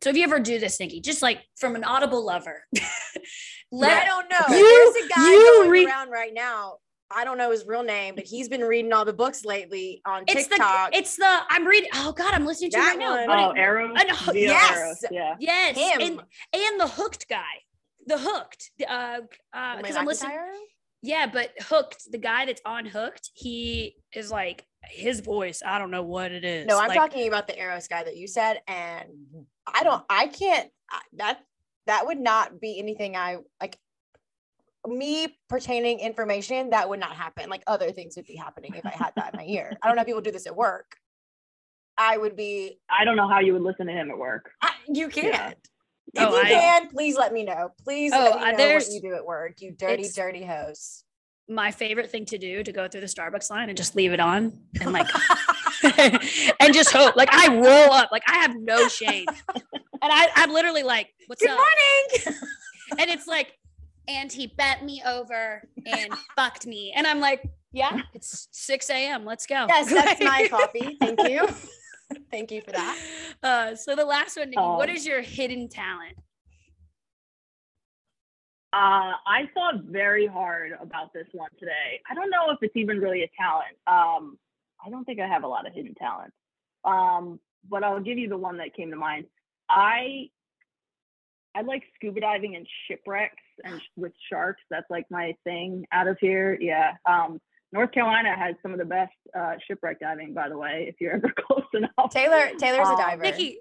So if you ever do this, Nikki, just like from an Audible lover, [LAUGHS] I don't know. You- There's a guy you going read- around right now. I don't know his real name, but he's been reading all the books lately on it's TikTok. the it's the I'm reading. Oh God, I'm listening to it That right now. one. What Oh, it- Arrow. I know, yes. Arrow, Yeah. yes, him. and and the hooked guy, the hooked. Uh, uh, I because I'm listening. Yeah, but Hooked, the guy that's on Hooked, he is like his voice. I don't know what it is. No, I'm like, talking about the Arrows guy that you said, and I don't. I can't. That that would not be anything I like. Me pertaining information that would not happen. Like other things would be happening if I had that in my ear. I don't know if people do this at work. I would be. I don't know how you would listen to him at work. I, you can't. Yeah. If Oh, you I- can, please let me know. Please Oh, let uh, me know what you do at work. You dirty, dirty host. My favorite thing to do to go through the Starbucks line and just leave it on and [LAUGHS] like [LAUGHS] and just hope. Like I roll up, like I have no shame, and I I'm literally like, "What's Good up?" morning. [LAUGHS] And it's like, and he bent me over and fucked me, and I'm like, "Yeah, it's 6 a.m. Let's go." yes, that's my coffee. Thank you. Thank you for that. Uh, so the last one, Nikki, what Um, is your hidden talent? Uh, I thought very hard about this one today. I don't know if it's even really a talent. Um, I don't think I have a lot of hidden talent. Um, but I'll give you the one that came to mind. I I like scuba diving and shipwrecks and sh- with sharks. That's like my thing out of here. Yeah. Um, North Carolina has some of the best uh, shipwreck diving, by the way, if you're ever [LAUGHS] close enough. Taylor. Taylor's a Um, diver. Nikki,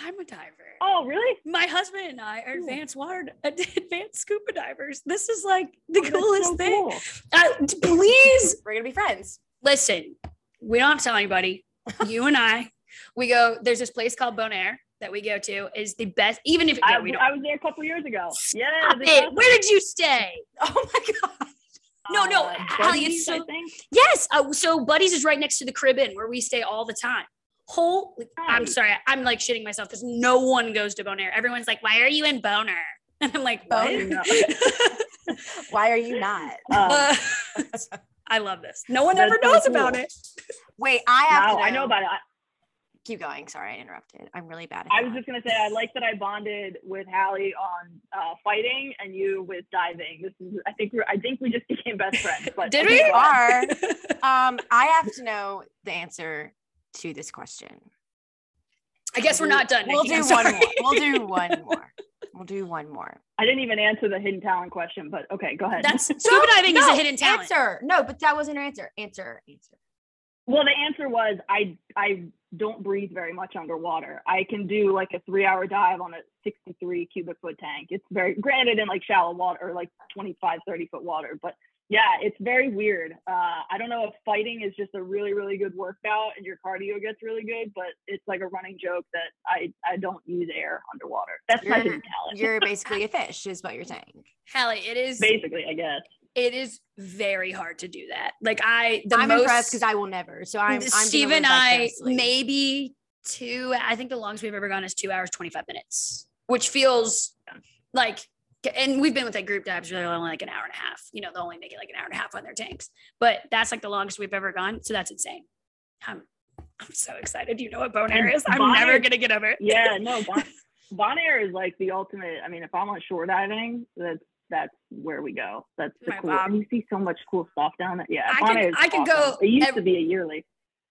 I'm a diver. Oh, really? My husband and I are Cool. advanced water, [LAUGHS] advanced scuba divers. This is like the Oh, coolest so thing. cool. Uh, please [LAUGHS] We're gonna be friends. listen. We don't have to tell anybody. [LAUGHS] You and I, we go. There's this place called Bonaire that we go to. Is the best. Even if I, yeah. I was there a couple years ago. Yeah. Stop that's it. awesome. Where did you stay? Oh my god. No, no, Uh, Allie, Buddies, so-. Yes. Uh, so Buddies is right next to the crib inn where we stay all the time. I'm sorry. I'm like shitting myself because no one goes to Bonaire. Everyone's like, "Why are you in Boner?" [LAUGHS] And I'm like, "What?" Boner. [LAUGHS] Why are you not? [LAUGHS] Um, Uh, I love this. No one ever so knows about it. Wait, I have no, to I know about it. I, Keep going. Sorry, I interrupted. I'm really bad at I that. was just gonna say I like that I bonded with Hallie on uh, fighting and you with diving. This is I think we're I think we just became best friends. But Did we? are. Um, I have to know the answer to this question. I guess we're not done. We'll Nikki. do one more. We'll do [LAUGHS] one more. We'll do one more. I didn't even answer the hidden talent question, but okay, go ahead. That's [LAUGHS] scuba diving is No, a hidden talent. Answer. No, but that wasn't her answer. Answer. Answer. well, the answer was I I don't breathe very much underwater. I can do like a three hour dive on a 63 cubic foot tank. It's very granted in like shallow water or like 25, 30 foot water, but Yeah, it's very weird. Uh, I don't know if fighting is just a really, really good workout and your cardio gets really good, but it's like a running joke that I, I don't use air underwater. That's my You're- hidden talent. You're [LAUGHS] basically a fish, is what you're saying. Hallie, it is Basically, I guess. it is very hard to do that. Like I the I'm most impressed because I will never. So I'm. I'm Steve and I maybe two. I think the longest we've ever gone is two hours twenty five minutes, which feels like. And we've been with like group dives they're only like an hour and a half. You know, they'll only make it like an hour and a half on their tanks, but that's like the longest we've ever gone. So that's insane. I'm, I'm so excited. You know what Bonaire is? I'm Bon never Air- gonna get over it. Yeah, no, [LAUGHS] Bon, Bonaire is like the ultimate. I mean, if I'm on shore diving, that's that's where we go. That's the My cool. mom- And you see so much cool stuff down there. Yeah, I Bon is I go awesome. It used ev- to be a yearly.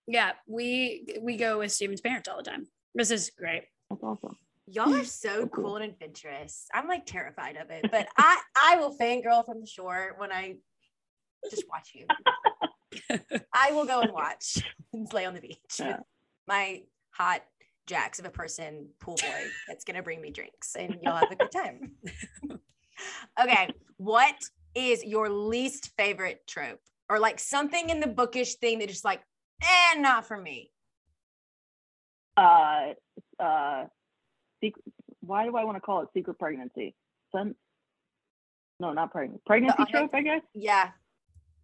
Yeah, we we go with Steven's parents all the time. This is great. That's awesome. Y'all are so [LAUGHS] cool. and adventurous. I'm like terrified of it, but [LAUGHS] I I will fangirl from the shore when I just watch you. [LAUGHS] I will go and watch. and lay on the beach Yeah. with my hot jacks of a person pool boy that's gonna bring me drinks and you'll have a good time. okay, what is your least favorite trope? Or like something in the bookish thing that just like, eh, not for me. Uh, uh, secret, why do I want to call it secret pregnancy? Son, no, not pregnant. Pregnancy trope, I guess. Yeah.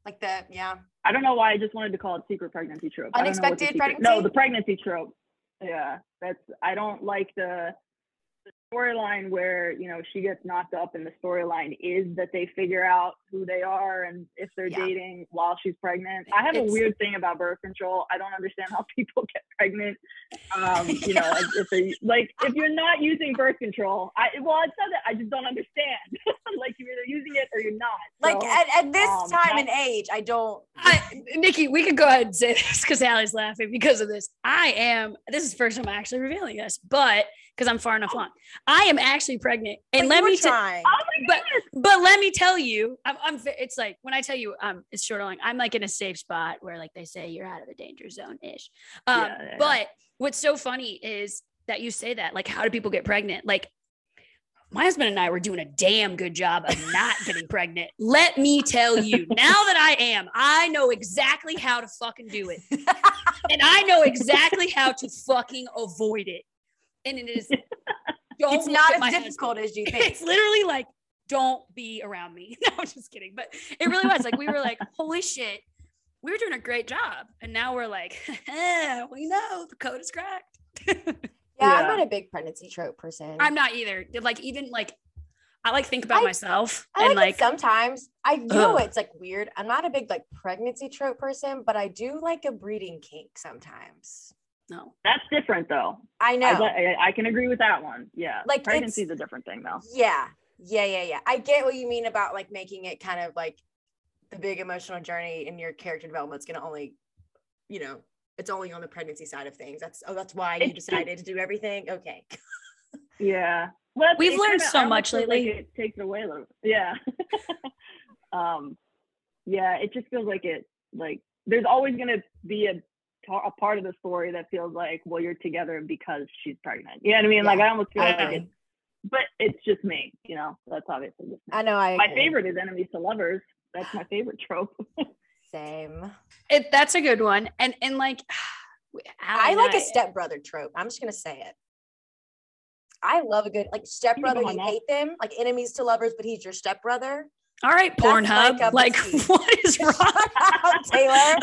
Like the yeah. I don't know why I just wanted to call it secret pregnancy trope. I don't know what the Unexpected pregnancy? No, the pregnancy trope. Yeah, that's I don't like the storyline where you know she gets knocked up, and the storyline is that they figure out who they are and if they're Yeah. dating while she's pregnant. I have It's- a weird thing about birth control. I don't understand how [LAUGHS] people get pregnant. Um, [LAUGHS] you know, like, if they like if you're not using birth control, I well, it's not that I just don't understand. [LAUGHS] like you're either using it or you're not. Like So, at, at this um, time and age, I don't I, Nikki, we could go ahead and say this because Allie's laughing because of this. I am. This is the first time I'm actually revealing this, but because I'm far enough along, I am actually pregnant. And But let me tell. trying. Oh my But goodness. but let me tell you, I'm, I'm. It's like when I tell you, um, it's short along. I'm like in a safe spot where like they say you're out of the danger zone ish. Um, Yeah, yeah, yeah. but what's so funny is that you say that. Like, how do people get pregnant? Like. My husband and I were doing a damn good job of not getting [LAUGHS] pregnant. Let me tell you, now that I am, I know exactly how to fucking do it. [LAUGHS] And I know exactly how to fucking avoid it. And it is [LAUGHS] don't it's not as difficult husband. as you [LAUGHS] think. It's literally like, don't be around me. [LAUGHS] No, I'm just kidding. But it really was like we were like, holy shit, we were doing a great job. And now we're like, we know the code is cracked. Yeah, I'm Yeah. not a big pregnancy trope person. I'm not either. Like, even like I like think about I- myself I and like, like sometimes. I know Ugh. it's like weird. I'm not a big like pregnancy trope person, but I do like a breeding kink sometimes. No. That's different though. I know. I, I, I can agree with that one. Yeah. Like, pregnancy is a different thing though. yeah. Yeah, yeah, yeah. I get what you mean about like making it kind of like the big emotional journey in your character development is gonna only, you know, it's only on the pregnancy side of things. That's oh, that's why you decided to do everything. Okay. [LAUGHS] Yeah. Well, We've learned kinda- so much feel like lately. it takes it away a little. Yeah. [LAUGHS] um, yeah. It just feels like it. Like there's always gonna be a a part of the story that feels like, well, you're together because she's pregnant. You know what I mean? Like I almost feel I like agree. it, but it's just me. You know, that's obviously just me. I know I my agree. favorite is enemies to lovers. That's my favorite trope. [LAUGHS] Same. It, that's a good one. And and like [SIGHS] Allie I like a stepbrother trope. I'm just gonna say it. I love a good like stepbrother. behind You hate them, like enemies to lovers, but he's your stepbrother. All right, Pornhub. Like, [LAUGHS] what is [LAUGHS] wrong? Shut Taylor.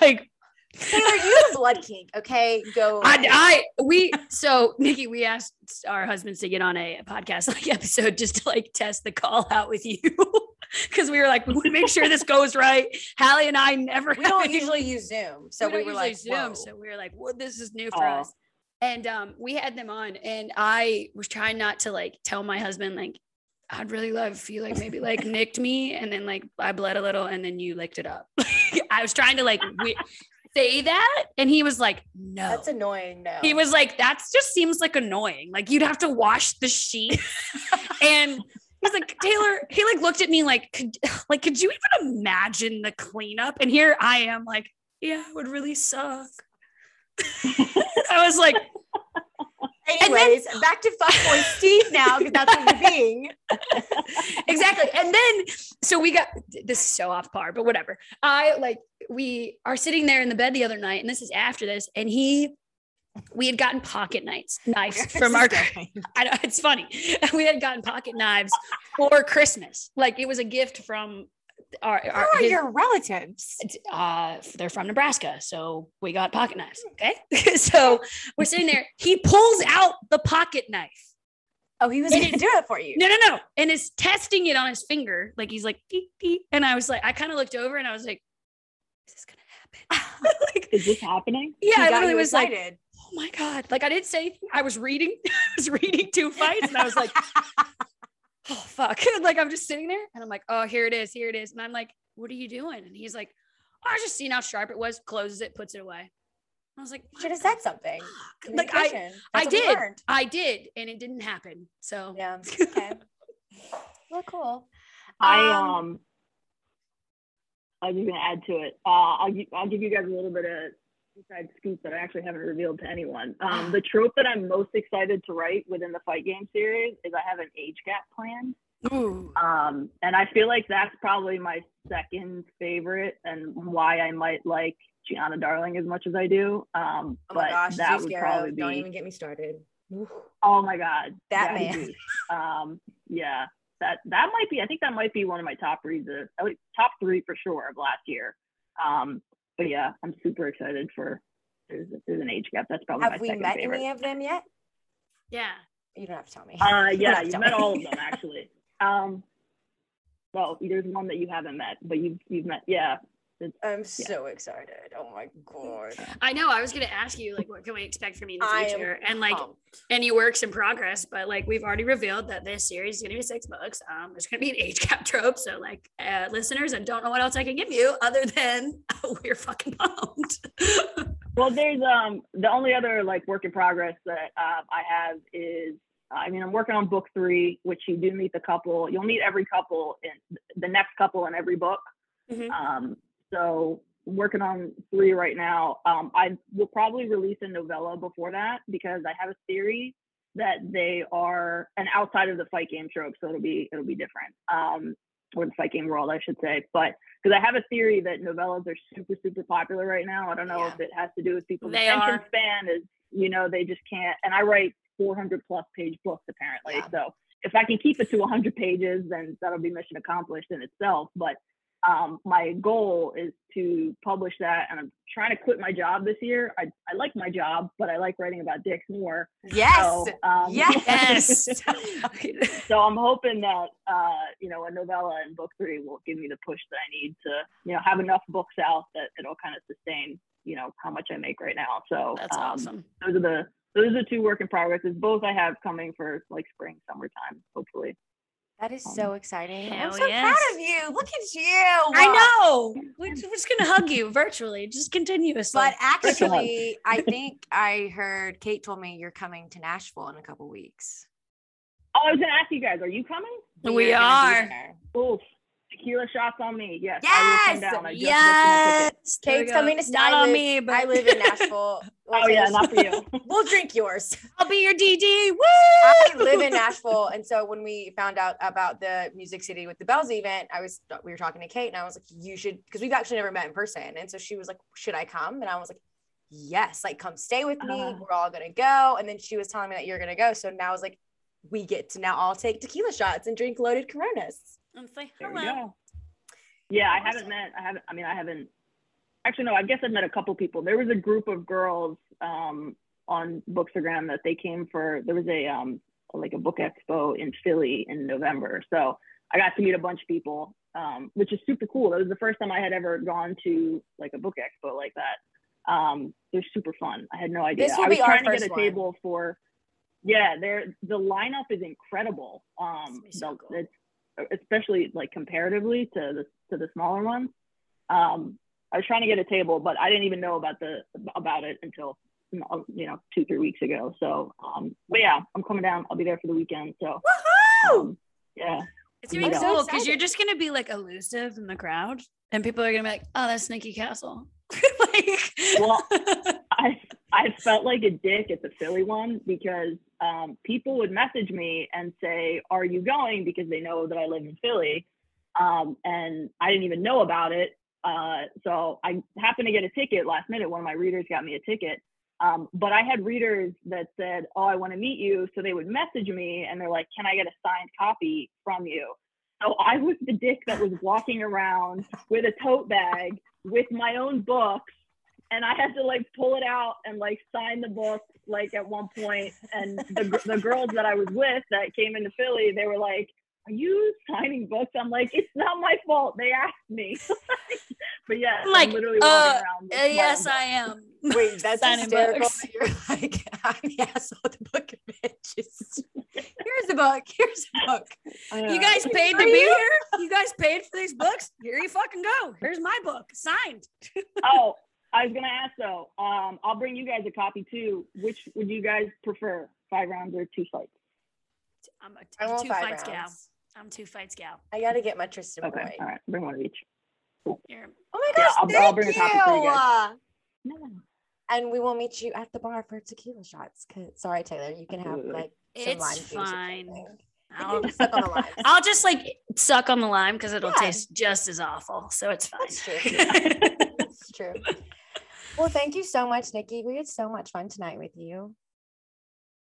like, Taylor, you have a blood kink. Okay, go. I, I, we, so Nikki, we asked our husbands to get on a podcast like episode just to like test the call out with you. [LAUGHS] Cause we were like, we want to make sure this goes right. Hallie and I never we don't any- [LAUGHS] usually use Zoom, so we, don't were like, Zoom. Whoa. So we were like, well, this is new for Oh. us. And um, we had them on, and I was trying not to like tell my husband like I'd really love if you like maybe like nicked me, and then like I bled a little, and then you licked it up. [LAUGHS] I was trying to like wi- say that, and he was like, no. That's annoying. No, he was like, that just seems like annoying. Like you'd have to wash the sheet, [LAUGHS] and. He's like Taylor. He like looked at me like, could like could you even imagine the cleanup? And here I am, like, yeah, it would really suck. [LAUGHS] I was like, Anyways, back to fuckboy [LAUGHS] Steve now because that's what you're being. [LAUGHS] exactly. And then, so we got this is so off par, but whatever. I like, we are sitting there in the bed the other night, and this is after this, and he, we had gotten pocket knives, knives from our, [LAUGHS] I know it's funny. We had gotten pocket knives for Christmas. Like it was a gift from our, Who are his- your relatives? uh, they're from Nebraska. So we got pocket knives. Okay. [LAUGHS] so we're sitting there. He pulls out the pocket knife. Oh, he was It going to do it for you. No, no, no. And is testing it on his finger. Like he's like, "Beep, beep." and I was like, I kind of looked over and I was like, is this gonna happen? [LAUGHS] [LAUGHS] like, Is this happening? yeah, He I got literally you was like, excited. oh my God. Like I didn't say anything. I was reading, I was reading two fights and I was like, oh fuck. [LAUGHS] like I'm just sitting there and I'm like, oh, here it is, here it is. And I'm like, what are you doing? And he's like, oh, I was just seeing how sharp it was, closes it, puts it away. I was like, Should have said something. Like I, Communication. I That's what we did, learned. I did, and it didn't happen. So Yeah. [LAUGHS] Okay. well, cool. I Um, um I was just gonna add to it. Uh, I'll I'll give you guys a little bit of inside scoop that I actually haven't revealed to anyone. [SIGHS] Um, the trope that I'm most excited to write within the fight game series is I have an age gap planned. Ooh. Um, and I feel like that's probably my second favorite and why I might like Giana Darling as much as I do. Um, Oh but my gosh, that would probably be. don't even get me started. Oh my god, That man. Um, yeah, that that might be. I think that might be one of my top reads, of, at least top three for sure of last year. Um, but yeah, I'm super excited for. There's there's an age gap. That's probably Have my we second met favorite. any of them yet? yeah. You don't have to tell me. Uh, [LAUGHS] yeah, have to you've met me. all of them [LAUGHS] actually. Um, well, there's one that you haven't met, but you've you've met. Yeah, I'm so excited. Oh my god. I know. I was gonna ask you, like, what can we expect from you in the future? And like pumped. any works in progress, but like we've already revealed that this series is gonna be six books. Um, there's gonna be an age [LAUGHS] cap trope. So like uh, listeners, I don't know what else I can give you other than [LAUGHS] we're fucking pumped. [LAUGHS] Well, there's um the only other like work in progress that um, I have is I mean I'm working on book three, which you do meet the couple. You'll meet every couple in the next couple in every book. Mhm. Um, so working on three right now. Um, I will probably release a novella before that because I have a theory that they are an outside of the fight game trope, so it'll be it'll be different. Um, or the fight game world, I should say. But because I have a theory that novellas are super, super popular right now. I don't know if it has to do with people's They attention are. span is, you know, they just can't. And I write 400 plus page books apparently. Yeah. So if I can keep it to 100 pages, then that'll be mission accomplished in itself. But um, my goal is to publish that, and I'm trying to quit my job this year. I, I like my job, but I like writing about dicks more. Yes. So, um, [LAUGHS] yes. [LAUGHS] so I'm hoping that uh, you know a novella in book three will give me the push that I need to you know have enough books out that it'll kind of sustain you know how much I make right now. So That's um, awesome. Those are the those are the two work in progresses. Both I have coming for like spring, summertime, hopefully. That is um, so exciting. Hell I'm so yes. proud of you. Look at you. I know. We're, [LAUGHS] we're just gonna hug you virtually, just continuously. But actually, I [LAUGHS] think I heard Kate told me you're coming to Nashville in a couple weeks. Oh, I was gonna ask you guys, are you coming? We You're are. Oof, tequila shots on me. Yes, I will Yes! come down. I just my ticket. yes, Kate's coming to Not on me, but I live in Nashville. [LAUGHS] [LAUGHS] Oh yeah, not for you. [LAUGHS] We'll drink yours. I'll be your DD. Woo! I live in Nashville, and so when we found out about the Music City with the Bells event, I was we were talking to Kate, and I was like, "You should," because we've actually never met in person, and so she was like, "Should I come?" And I was like, "Yes, like come stay with me. Uh. We're all gonna go." And then she was telling me that you're gonna go, so now I was like, "We get to now all take tequila shots and drink loaded Coronas." And say There hello. Yeah, I haven't met. I haven't. I mean, I haven't. Actually, no. I guess I've met a couple people. There was a group of girls um, on Bookstagram that they came for. There was a um, like a book expo in Philly in November. So I got to meet a bunch of people, um, which is super cool. That was the first time I had ever gone to like a book expo like that. Um, they're super fun. I had no idea. This will I was be our trying to get a one. table for. Yeah, they're the lineup is incredible. Um, so cool. it's especially like comparatively to the to the smaller ones. Um, I was trying to get a table, but I didn't even know about the about it until you know two three weeks ago. So, um, but yeah, I'm coming down. I'll be there for the weekend. So, um, yeah, It's gonna be cool because you're just gonna be like elusive in the crowd, and people are gonna be like, "Oh, that's Nikki Castle." [LAUGHS] like, Well, [LAUGHS] I I felt like a dick at the Philly one because um, people would message me and say, "Are you going?" Because they know that I live in Philly, um, and I didn't even know about it. Uh, so I happened to get a ticket last minute. One of my readers got me a ticket, um, but I had readers that said, "Oh, I want to meet you," so they would message me and they're like, "Can I get a signed copy from you?" So I was the dick that was walking around with a tote bag with my own books and I had to like pull it out and like sign the book like at one. And the the girls that I was with that came into Philly, they were like, "Are you signing books?" I'm like, "It's not my fault. They asked me." [LAUGHS] but yeah, I'm like, I'm literally uh, walking around. with Uh, yes, own I am. Wait, that's [LAUGHS] Signing hysterical. books. that You're [LAUGHS] like, I'm the asshole at the book of bitches. Here's the book. Here's the book. book. You guys paid to be here. You guys paid for these books. Here you fucking go. Here's my book signed. oh, I was gonna ask though. Um, I'll bring you guys a copy too. Which would you guys prefer, five rounds or two fights? I'm a, I I'm want two five fights gal. I'm two fights gal. I gotta get my Tristan Okay, boy. all right, bring one of each. Here. Oh my Yeah, gosh, I'll- thank I'll bring a you. copy for you guys. No. And we will meet you at the bar for tequila shots. sorry, Taylor, you can have Absolutely. like some lime It's juice or fine. I'll, Suck on the limes. I'll just like suck on the lime because it'll Yeah. taste just as awful. So it's fine. That's true. It's [LAUGHS] true. Well, thank you so much, Nikki. We had so much fun tonight with you.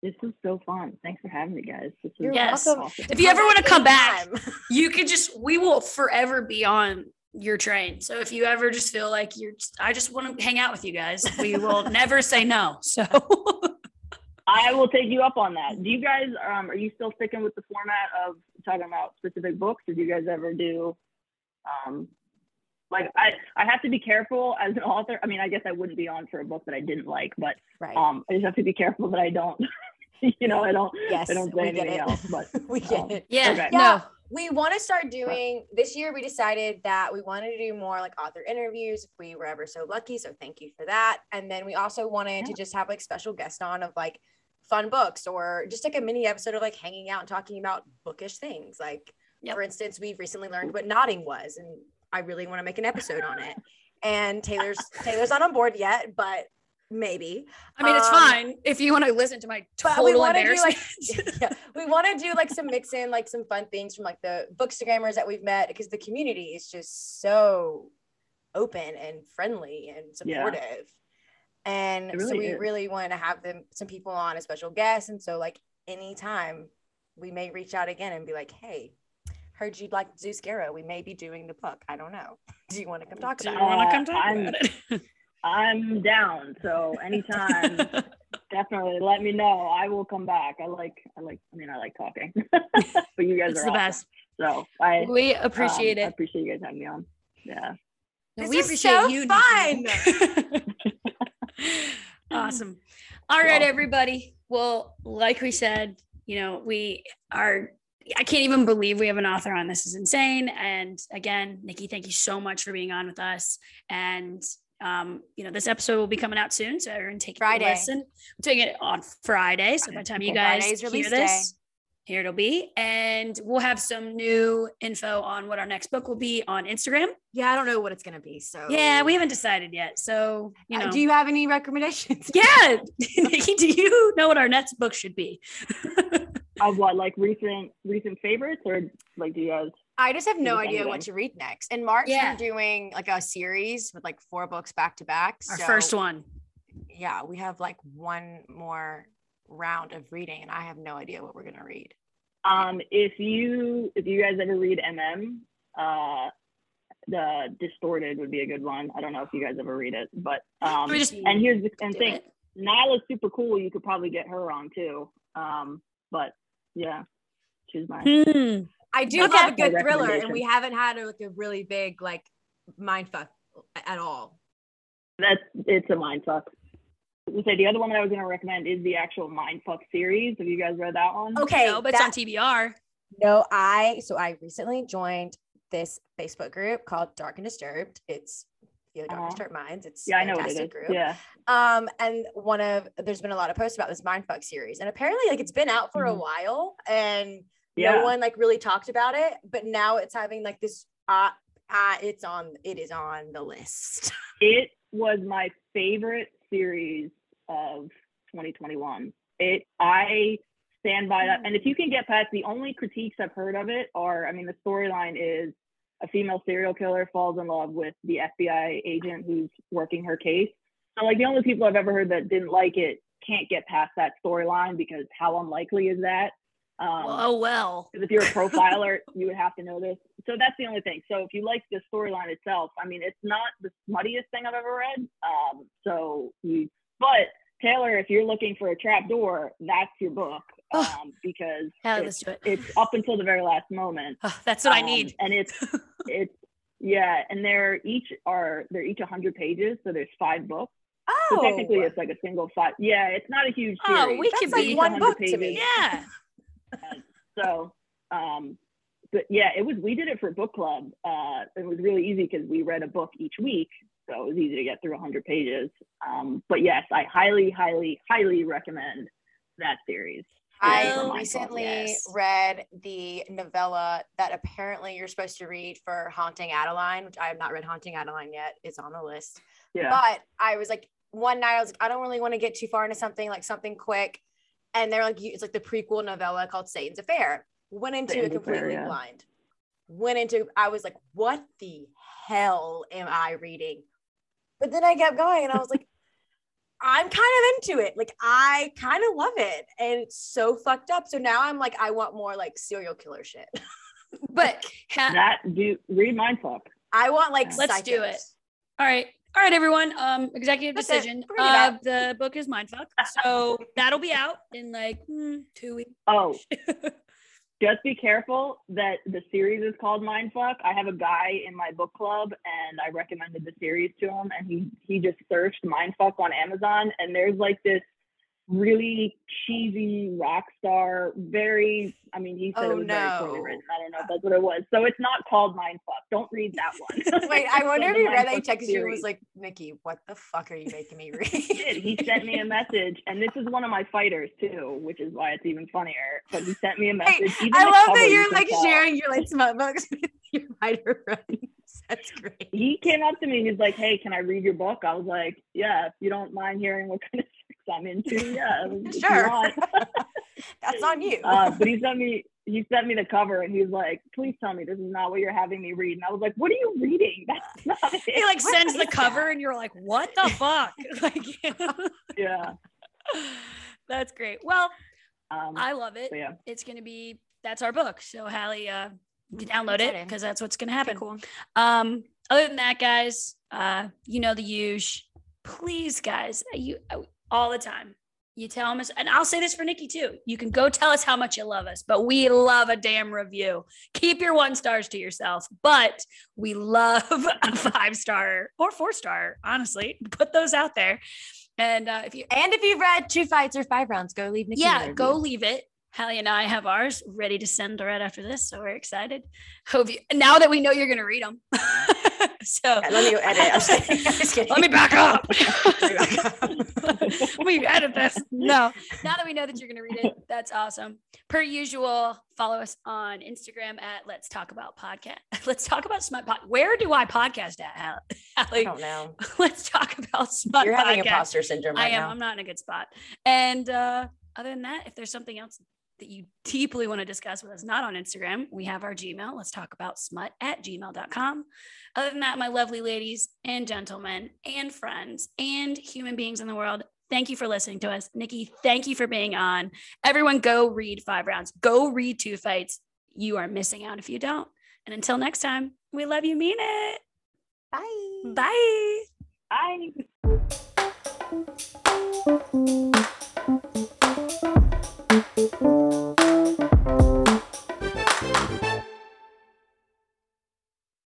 This was so fun. Thanks for having me, guys. This was You're Yes. welcome. awesome. If you ever want to come back, you can just we will forever be on your train. So if you ever just feel like you're I just want to hang out with you guys, we will [LAUGHS] never say no. So [LAUGHS] I will take you up on that. Do you guys um are you still sticking with the format of talking about specific books, or do you guys ever do um like I I have to be careful as an author. I mean, I guess I wouldn't be on for a book that I didn't like, but Right. um I just have to be careful that I don't [LAUGHS] you know I don't yes. I don't we say get anything it. else. But [LAUGHS] we get um, it. yeah, Okay. no. Yeah. We want to start doing this year. We decided that we wanted to do more like author interviews if we were ever so lucky. So thank you for that. And then we also wanted to just have like special guests on of like fun books or just like a mini episode of like hanging out and talking about bookish things. Like Yep. for instance, we've recently learned what nodding was, and I really want to make an episode on it. And Taylor's Taylor's not on board yet, but maybe. I mean, it's Um, fine if you want to listen to my But total we want to do like [LAUGHS] yeah, we want to do like some mix in like some fun things from like the bookstagrammers that we've met because the community is just so open and friendly and Yeah. supportive. And It so we is. really want to have them some people on as special guests. And so like anytime we may reach out again and be like, hey, heard you'd like Zeus Garrow. We may be doing the book. I don't know. [LAUGHS] Do you want to come talk Do you about it? want to Uh, come talk I'm- about it? [LAUGHS] I'm down. So anytime [LAUGHS] definitely let me know. I will come back. I like I like I mean I like talking. but you guys it's are the awesome. best. So I We appreciate um, I it. appreciate you guys having me on. Yeah. This we is appreciate so you. fun. Nikki. awesome. All right, Well- everybody. Well, like we said, you know, we are. I can't even believe we have an author on. This is insane. And again, Nikki, thank you so much for being on with us. And um, you know, this episode will be coming out soon, so everyone take Friday. a listen. We're taking it on Friday, so by the time you guys Friday's hear this, here it'll be, and we'll have some new info on what our next book will be on Instagram. Yeah, I don't know what it's gonna be. So Yeah, we haven't decided yet. So, you Uh, know. do you have any recommendations? yeah. [LAUGHS] [LAUGHS] Nikki, do you know what our next book should be? [LAUGHS] Of what like recent recent favorites or like do you guys I just have no idea anything. what to read next. In March, Yeah. we're doing like a series with like four books back to back. Our So, first one. Yeah, we have like one more round of reading, and I have no idea what we're gonna read. um if you if you guys ever read MM uh the distorted would be a good one. I don't know if you guys ever read it, but [GASPS] um just and here's the and do thing it. Nyla's super cool. You could probably get her on too. Um, but yeah, she's my Hmm. I do Okay. love a good thriller, and we haven't had a, like a really big like mind fuck at all. that's it's a mind fuck. We say the other one that I was gonna recommend is the actual mind fuck series. Have you guys read that one? Okay. no, but it's on TBR. No, I so I recently joined this Facebook group called Dark and Disturbed. It's you know, Dark Uh-huh. Minds. It's Yeah, a I know what it fantastic group. Yeah. Um, and one of there's been a lot of posts about this Mindfuck series, and apparently like it's been out for a Mhm. while, and Yeah. no one like really talked about it, but now it's having like this uh, uh it's on it is on the list. [LAUGHS] It was my favorite series of 2021. It I stand by that. And if you can get past the only critiques I've heard of it are, I mean, the storyline is a female serial killer falls in love with the FBI agent who's working her case. So like the only people I've ever heard that didn't like it can't get past that storyline because how unlikely is that? Um, oh well. Because if you're a profiler, [LAUGHS] you would have to know this. So that's the only thing. So if you like the storyline itself, I mean, it's not the smuttiest thing I've ever read. Um, so you, but Taylor, if you're looking for a trap door, that's your book um, because Yeah, it's, it. it's up until the very last moment. Oh, that's what I Um, need. and it's [LAUGHS] it's yeah, and they're each are they're each 100 pages, so there's five books. Oh, So technically, it's like a single five. Yeah, it's not a huge series. Oh, we could like be one 100 book to me. Yeah. so um but yeah it was we did it for book club uh it was really easy because we read a book each week so it was easy to get through 100 pages um but yes i highly highly highly recommend that series I um, recently yes. read the novella that apparently you're supposed to read for Haunting Adeline, which I have not read Haunting Adeline yet. It's on the list. yeah But I was like, one night I was like, I don't really want to get too far into something like something quick. And they're like, it's like the prequel novella called Satan's Affair. Went into it Satan's Affair, completely yeah. blind. Went into, I was like, what the hell am I reading? But then I kept going and I was like, I'm kind of into it. Like I kind of love it. And it's so fucked up. So now I'm like, I want more like serial killer shit. [LAUGHS] But ha- that do read mindfuck I want like Let's do it. all right. All right, everyone. Um, executive That's decision. Uh, the book is Mindfuck. So that'll be out in like hmm, two weeks. oh [LAUGHS] just be careful that the series is called mindfuck i have a guy in my book club and i recommended the series to him and he he just searched mindfuck on amazon and there's like this really cheesy rock star very i mean he said Oh, it was very no. poorly written i don't know if that's what it was so it's not called mindfuck don't read that one [LAUGHS] Wait, I [LAUGHS] wonder if he read that he texted you and was like, Nikki, what the fuck are you making me read? [LAUGHS] he did. He sent me a message, and this is one of my fighters too, which is why it's even funnier. But he sent me a message. Even I love that you you're like tell. sharing your like smut books with your writer friends. That's great. He came up to me. He's like, "Hey, can I read your book?" I was like, "Yeah, if you don't mind hearing what kind of I'm into, yeah, Sure. want." [LAUGHS] That's on you. uh, but he sent me. He sent me the cover, and he's like, "Please tell me this is not what you're having me read." And I was like, "What are you reading? [LAUGHS] That's not [LAUGHS] it." He like What sends the cover, that? and you're like, "What the fuck?" like, yeah. that's great. Well, Um, I love it. yeah. It's gonna be that's our book. So Hallie, uh, you can download it because that's what's gonna happen. cool. Um, other than that, guys, uh, you know the use. Please, guys, you uh, all the time. You tell us, and I'll say this for Nikki too. You can go tell us how much you love us, but we love a damn review. Keep your one stars to yourself, but we love [LAUGHS] a five star or four star. Honestly, put those out there. And uh, if you, And if you've read two fights or five rounds, go leave Nikki. yeah, go leave it. Hallie and I have ours ready to send right after this, so we're excited. Hope you now that we know you're gonna read them. [LAUGHS] so Yeah, let me [LAUGHS] edit. I'm just kidding. [LAUGHS] I'm just kidding. let me back up. Let me back up. let me edit this. No, now that we know that you're gonna read it, that's awesome. Per usual, follow us on Instagram at Let's Talk About Podcast. Let's talk about Smut Pod. Where do I podcast at, Hall- I don't know. Let's talk about Smut You're having imposter syndrome I am. now. I'm not in a good spot. And uh, other than that, if there's something else that you deeply want to discuss with us, not on Instagram, we have our Gmail. Let's talk about smut at gmail.com. Other than that, my lovely ladies and gentlemen and friends and human beings in the world, thank you for listening to us. Nikki, thank you for being on. Everyone, go read five rounds, go read two fights. You are missing out if you don't. And until next time, we love you, mean it. Bye. Bye. I